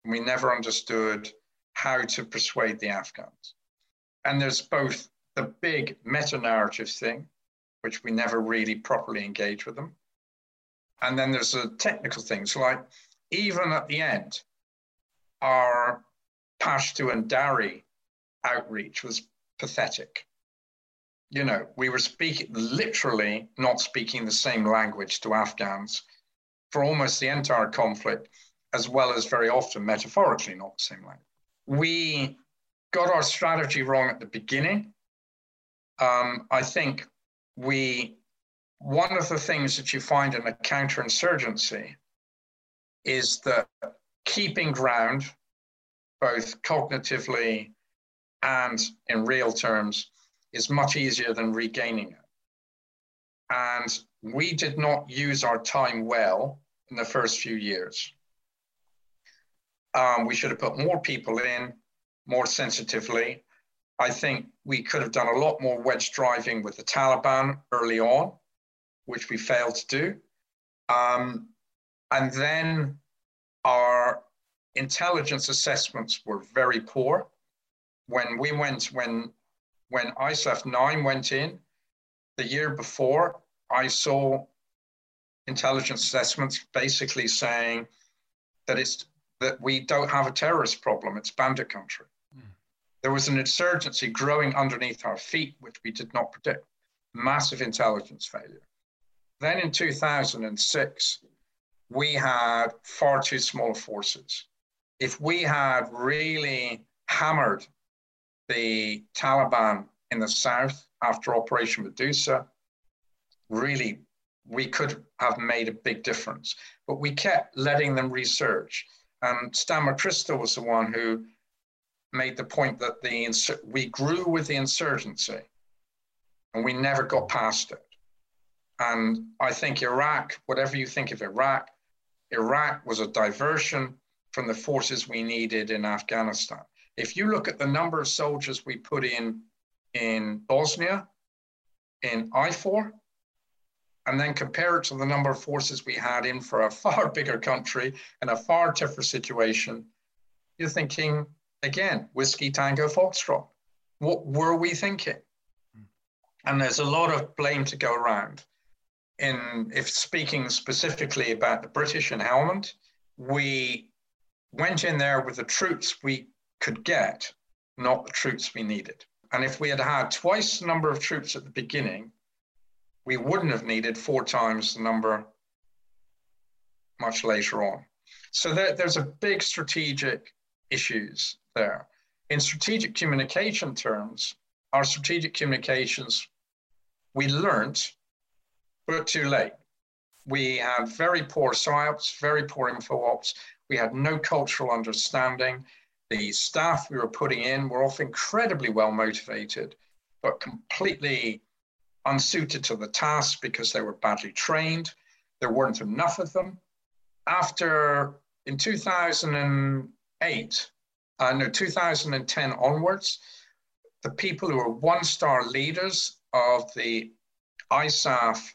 Speaker 2: we never understood how to persuade the Afghans. And there's both the big meta narrative thing, which we never really properly engage with them. And then there's the technical things like even at the end, our Pashto and Dari outreach was pathetic. You know, we were speaking literally not speaking the same language to Afghans for almost the entire conflict, as well as very often metaphorically not the same language. We got our strategy wrong at the beginning. Um, I think we, one of the things that you find in a counterinsurgency is that keeping ground, both cognitively and in real terms is much easier than regaining it. And we did not use our time well in the first few years. Um, we should have put more people in more sensitively. I think we could have done a lot more wedge driving with the Taliban early on, which we failed to do. Um, and then our intelligence assessments were very poor when we went when when ISAF 9 went in the year before, I saw intelligence assessments basically saying that it's that we don't have a terrorist problem, it's bandit country. There was an insurgency growing underneath our feet, which we did not predict. Massive intelligence failure. Then in 2006, we had far too small forces. If we had really hammered the Taliban in the south after Operation Medusa, really we could have made a big difference. But we kept letting them research. And Stan McChrystal was the one who made the point that the we grew with the insurgency and we never got past it. And I think Iraq, whatever you think of Iraq, Iraq was a diversion from the forces we needed in Afghanistan. If you look at the number of soldiers we put in in Bosnia, in IFOR, and then compare it to the number of forces we had in for a far bigger country and a far tougher situation, you're thinking, again, whiskey tango foxtrot. What were we thinking? And there's a lot of blame to go around. In if speaking specifically about the British and Helmand, we went in there with the troops we could get, not the troops we needed. And if we had had twice the number of troops at the beginning, we wouldn't have needed four times the number much later on. So there, there's a big strategic issues there. In strategic communication terms, our strategic communications, we learned, but too late. We had very poor psyops, very poor info ops. We had no cultural understanding. The staff we were putting in were often incredibly well motivated, but completely unsuited to the task because they were badly trained. There weren't enough of them. After, in 2008, uh, no, 2010 onwards, the people who were one star leaders of the ISAF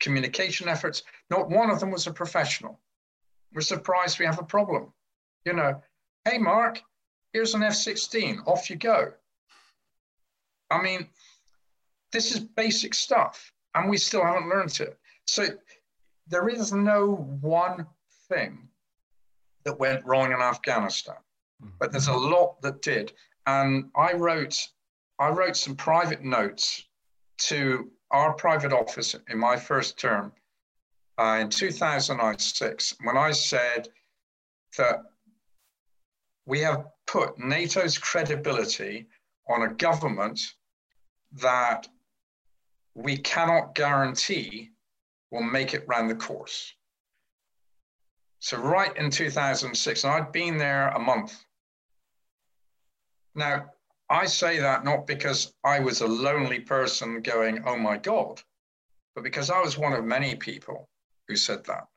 Speaker 2: communication efforts, not one of them was a professional. We're surprised we have a problem. You know, hey, Mark, here's an F 16, off you go. I mean, this is basic stuff, and we still haven't learned it. So there is no one thing that went wrong in Afghanistan. But there's a lot that did. And I wrote, I wrote some private notes to our private office in my first term uh, in 2006 when I said that we have put NATO's credibility on a government that we cannot guarantee will make it round the course. So, right in 2006, and I'd been there a month. Now, I say that not because I was a lonely person going, oh my God, but because I was one of many people who said that.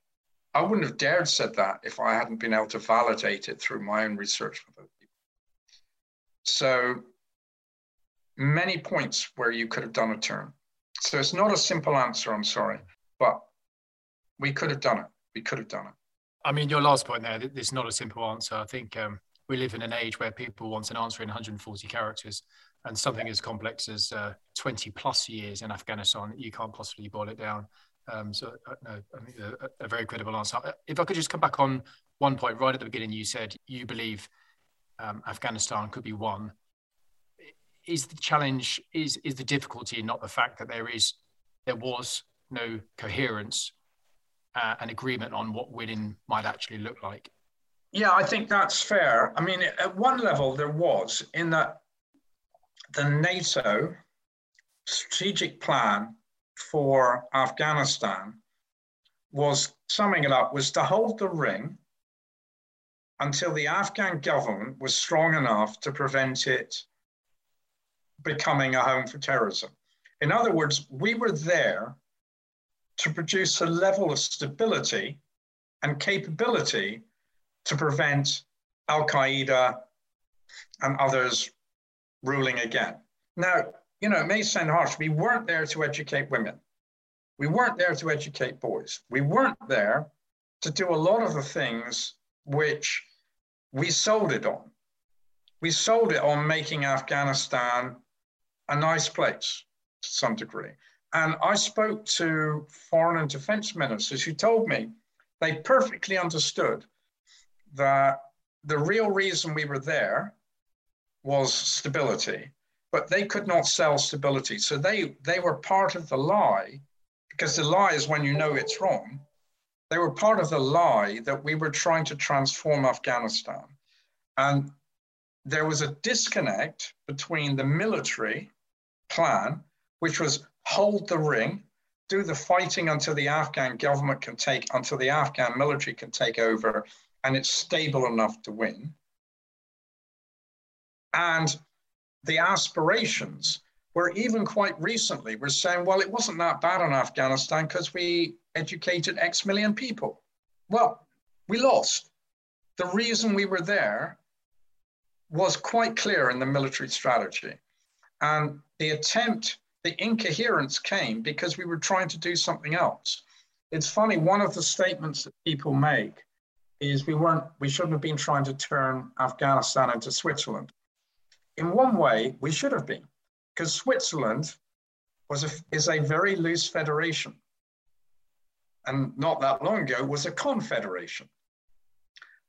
Speaker 2: I wouldn't have dared said that if I hadn't been able to validate it through my own research with other people. So many points where you could have done a turn. So it's not a simple answer, I'm sorry, but we could have done it. We could have done it.
Speaker 1: I mean, your last point there, it's not a simple answer. I think um, we live in an age where people want an answer in 140 characters and something as complex as uh, 20 plus years in Afghanistan, you can't possibly boil it down. Um, so, uh, no, I think a, a, very credible answer. Uh, if I could just come back on one point right at the beginning, you said you believe um, Afghanistan could be won is the challenge is is the difficulty not the fact that there is there was no coherence uh, and agreement on what winning might actually look like
Speaker 2: yeah i think that's fair i mean at one level there was in that the nato strategic plan for afghanistan was summing it up was to hold the ring until the afghan government was strong enough to prevent it becoming a home for terrorism. In other words, we were there to produce a level of stability and capability to prevent Al Qaeda and others ruling again. Now, you know, it may sound harsh. We weren't there to educate women. We weren't there to educate boys. We weren't there to do a lot of the things which we sold it on. We sold it on making Afghanistan a nice place to some degree. And I spoke to foreign and defense ministers who told me they perfectly understood that the real reason we were there was stability, but they could not sell stability. So they, they were part of the lie, because the lie is when you know it's wrong. They were part of the lie that we were trying to transform Afghanistan. And there was a disconnect between the military plan, which was hold the ring, do the fighting until the Afghan government can take, until the Afghan military can take over and it's stable enough to win. And the aspirations were even quite recently, we're saying, well, it wasn't that bad in Afghanistan because we educated X million people. Well, we lost. The reason we were there was quite clear in the military strategy. And the attempt, the incoherence came because we were trying to do something else. It's funny, one of the statements that people make is we weren't, we shouldn't have been trying to turn Afghanistan into Switzerland. In one way, we should have been, because Switzerland was a, is a very loose federation. And not that long ago was a confederation.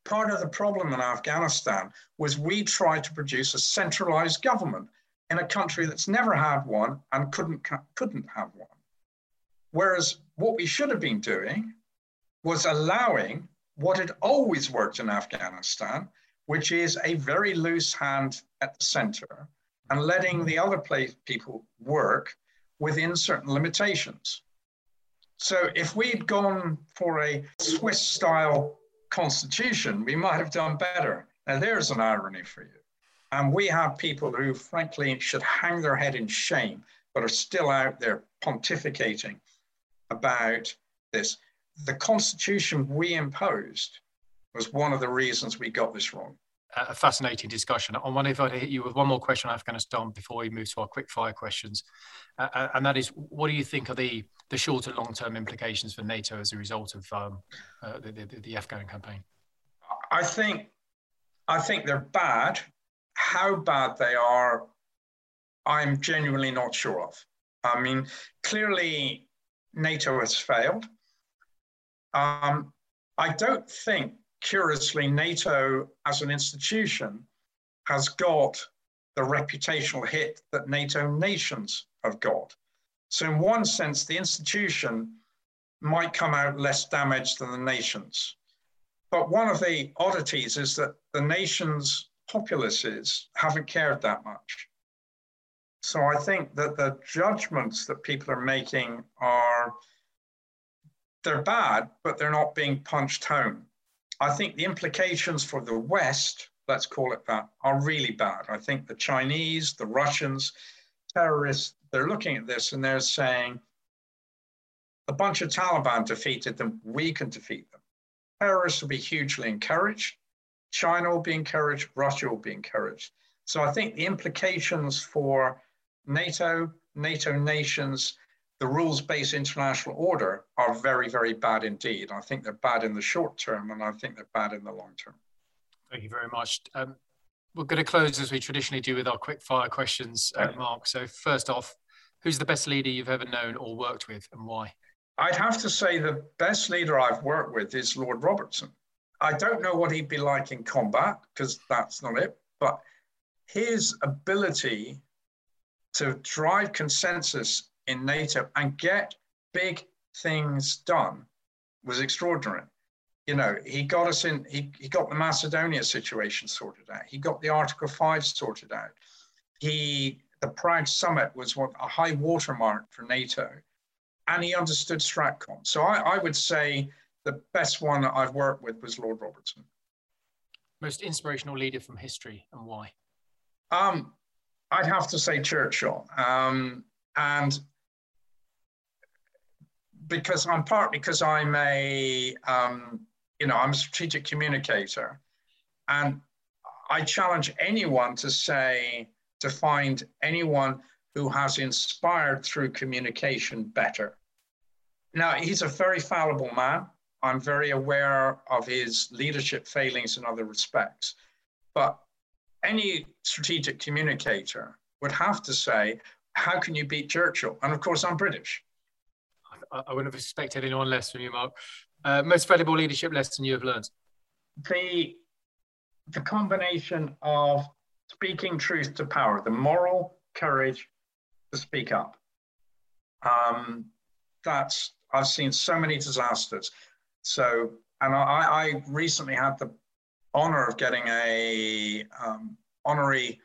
Speaker 2: Part of the problem in Afghanistan was we tried to produce a centralized government in a country that's never had one and couldn't, couldn't have one. Whereas what we should have been doing was allowing what had always worked in Afghanistan, which is a very loose hand at the center and letting the other place people work within certain limitations. So if we'd gone for a Swiss style constitution, we might have done better. Now there's an irony for you. And we have people who, frankly, should hang their head in shame, but are still out there pontificating about this. The constitution we imposed was one of the reasons we got this wrong.
Speaker 1: A fascinating discussion. I wonder if I'd hit you with one more question on Afghanistan before we move to our quick fire questions. Uh, and that is, what do you think are the, the short and long term implications for NATO as a result of um, uh, the, the, the Afghan campaign?
Speaker 2: I think, I think they're bad how bad they are, I'm genuinely not sure of. I mean, clearly NATO has failed. Um, I don't think, curiously, NATO as an institution has got the reputational hit that NATO nations have got. So, in one sense, the institution might come out less damaged than the nations. But one of the oddities is that the nations populaces haven't cared that much. So I think that the judgments that people are making are they're bad, but they're not being punched home. I think the implications for the West, let's call it that, are really bad. I think the Chinese, the Russians, terrorists, they're looking at this and they're saying, a bunch of Taliban defeated them, we can defeat them. Terrorists will be hugely encouraged. China will be encouraged, Russia will be encouraged. So I think the implications for NATO, NATO nations, the rules based international order are very, very bad indeed. I think they're bad in the short term and I think they're bad in the long term.
Speaker 1: Thank you very much. Um, we're going to close as we traditionally do with our quick fire questions, uh, Mark. So, first off, who's the best leader you've ever known or worked with and why?
Speaker 2: I'd have to say the best leader I've worked with is Lord Robertson. I don't know what he'd be like in combat because that's not it, but his ability to drive consensus in NATO and get big things done was extraordinary. You know, he got us in, he, he got the Macedonia situation sorted out. He got the Article 5 sorted out. He, the Prague summit was what a high watermark for NATO. And he understood STRATCOM. So I, I would say the best one that I've worked with was Lord Robertson.
Speaker 1: Most inspirational leader from history and why?
Speaker 2: Um, I'd have to say Churchill. Um, and because I'm part because I'm a, um, you know, I'm a strategic communicator. And I challenge anyone to say, to find anyone who has inspired through communication better. Now, he's a very fallible man. I'm very aware of his leadership failings in other respects. But any strategic communicator would have to say, how can you beat Churchill? And of course, I'm British.
Speaker 1: I, I wouldn't have expected anyone less from you, Mark. Uh, most valuable leadership lesson you have learned?
Speaker 2: The, the combination of speaking truth to power, the moral courage to speak up. Um, that's I've seen so many disasters. So, and I, I recently had the honor of getting a um, honorary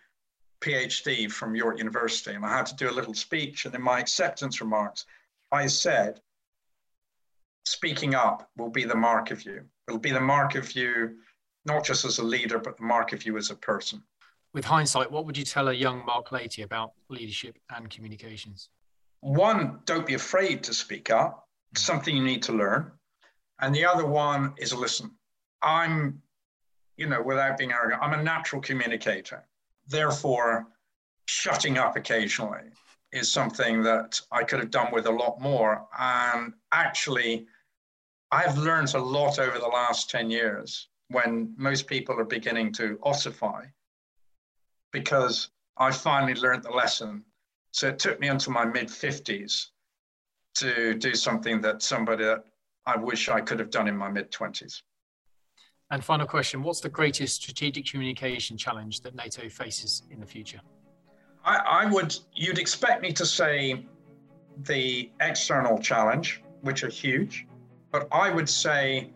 Speaker 2: PhD from York University, and I had to do a little speech. And in my acceptance remarks, I said, speaking up will be the mark of you. It'll be the mark of you, not just as a leader, but the mark of you as a person.
Speaker 1: With hindsight, what would you tell a young Mark Laity about leadership and communications?
Speaker 2: One, don't be afraid to speak up. It's something you need to learn. And the other one is listen. I'm, you know, without being arrogant, I'm a natural communicator. Therefore, shutting up occasionally is something that I could have done with a lot more. And actually, I've learned a lot over the last 10 years when most people are beginning to ossify because I finally learned the lesson. So it took me until my mid 50s to do something that somebody that I wish I could have done in my mid 20s.
Speaker 1: And final question What's the greatest strategic communication challenge that NATO faces in the future?
Speaker 2: I, I would, you'd expect me to say the external challenge, which are huge. But I would say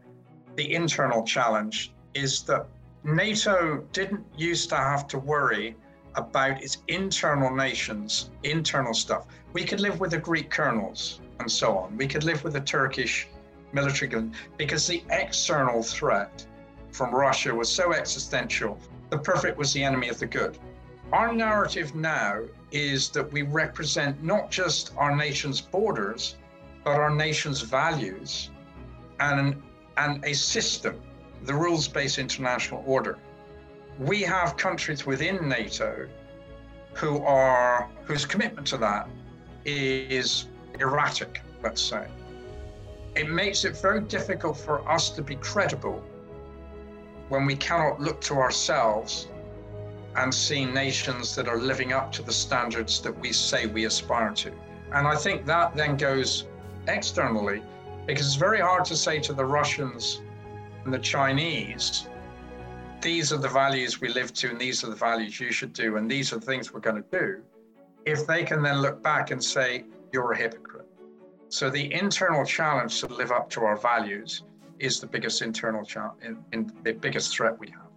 Speaker 2: the internal challenge is that NATO didn't used to have to worry about its internal nations, internal stuff. We could live with the Greek colonels and so on. We could live with the Turkish military gun because the external threat from Russia was so existential. The perfect was the enemy of the good. Our narrative now is that we represent not just our nation's borders, but our nation's values and, and a system, the rules based international order. We have countries within NATO who are whose commitment to that is erratic, let's say. It makes it very difficult for us to be credible when we cannot look to ourselves and see nations that are living up to the standards that we say we aspire to. And I think that then goes externally because it's very hard to say to the Russians and the Chinese, these are the values we live to, and these are the values you should do, and these are the things we're going to do. If they can then look back and say, you're a hypocrite. So the internal challenge to live up to our values is the biggest internal challenge, in, in the biggest threat we have.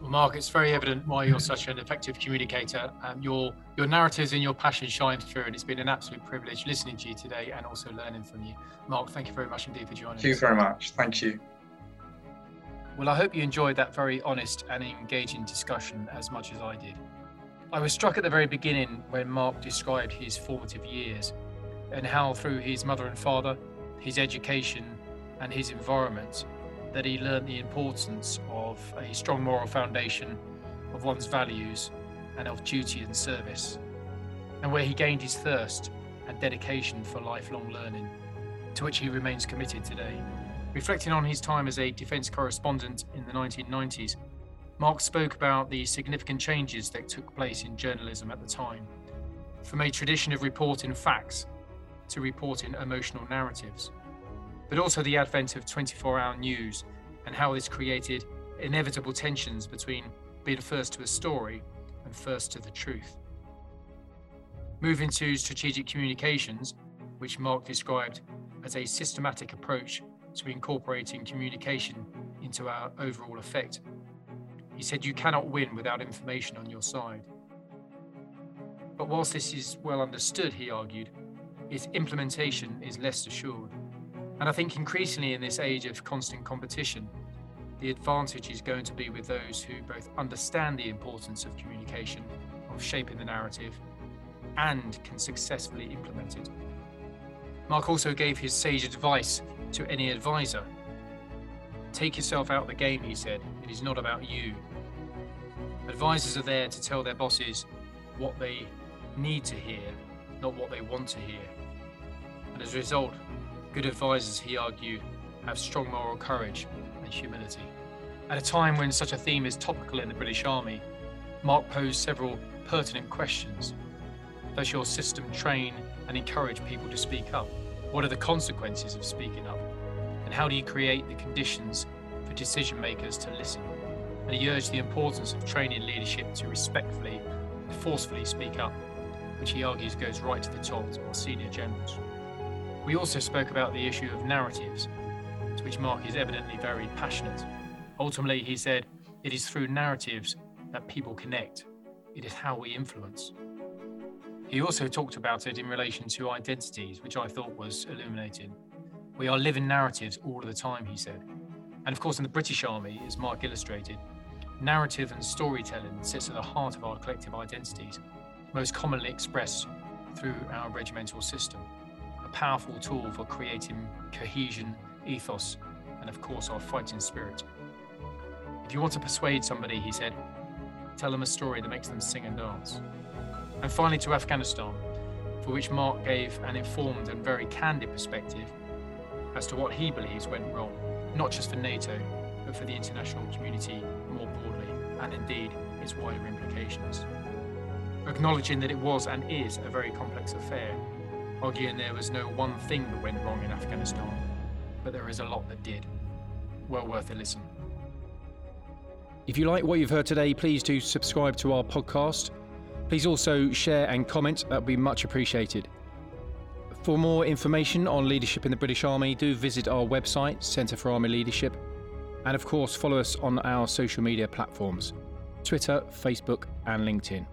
Speaker 1: Well, Mark, it's very evident why you're such an effective communicator. Um, your your narratives and your passion shine through, and it's been an absolute privilege listening to you today and also learning from you. Mark, thank you very much indeed for joining
Speaker 2: us. Thank you very much. Thank you.
Speaker 1: Well, I hope you enjoyed that very honest and engaging discussion as much as I did. I was struck at the very beginning when Mark described his formative years and how, through his mother and father, his education, and his environment, that he learned the importance of a strong moral foundation of one's values and of duty and service, and where he gained his thirst and dedication for lifelong learning, to which he remains committed today. Reflecting on his time as a defence correspondent in the 1990s, Mark spoke about the significant changes that took place in journalism at the time, from a tradition of reporting facts to reporting emotional narratives but also the advent of 24 hour news and how this created inevitable tensions between being first to a story and first to the truth. Moving to strategic communications, which Mark described as a systematic approach to incorporating communication into our overall effect. He said, You cannot win without information on your side. But whilst this is well understood, he argued, its implementation is less assured. And I think increasingly in this age of constant competition, the advantage is going to be with those who both understand the importance of communication, of shaping the narrative, and can successfully implement it. Mark also gave his sage advice to any advisor. Take yourself out of the game, he said. It is not about you. Advisors are there to tell their bosses what they need to hear, not what they want to hear. And as a result, Good advisors, he argued, have strong moral courage and humility. At a time when such a theme is topical in the British Army, Mark posed several pertinent questions. Does your system train and encourage people to speak up? What are the consequences of speaking up? And how do you create the conditions for decision makers to listen? And he urged the importance of training leadership to respectfully and forcefully speak up, which he argues goes right to the top to our senior generals. We also spoke about the issue of narratives, to which Mark is evidently very passionate. Ultimately, he said, it is through narratives that people connect, it is how we influence. He also talked about it in relation to identities, which I thought was illuminating. We are living narratives all of the time, he said. And of course, in the British Army, as Mark illustrated, narrative and storytelling sits at the heart of our collective identities, most commonly expressed through our regimental system, a powerful tool for creating cohesion, ethos, and of course, our fighting spirit. If you want to persuade somebody, he said, tell them a story that makes them sing and dance. And finally, to Afghanistan, for which Mark gave an informed and very candid perspective as to what he believes went wrong, not just for NATO, but for the international community more broadly, and indeed its wider implications. Acknowledging that it was and is a very complex affair, arguing there was no one thing that went wrong in Afghanistan, but there is a lot that did. Well worth a listen.
Speaker 3: If you like what you've heard today, please do subscribe to our podcast Please also share and comment, that would be much appreciated. For more information on leadership in the British Army, do visit our website, Centre for Army Leadership, and of course, follow us on our social media platforms Twitter, Facebook, and LinkedIn.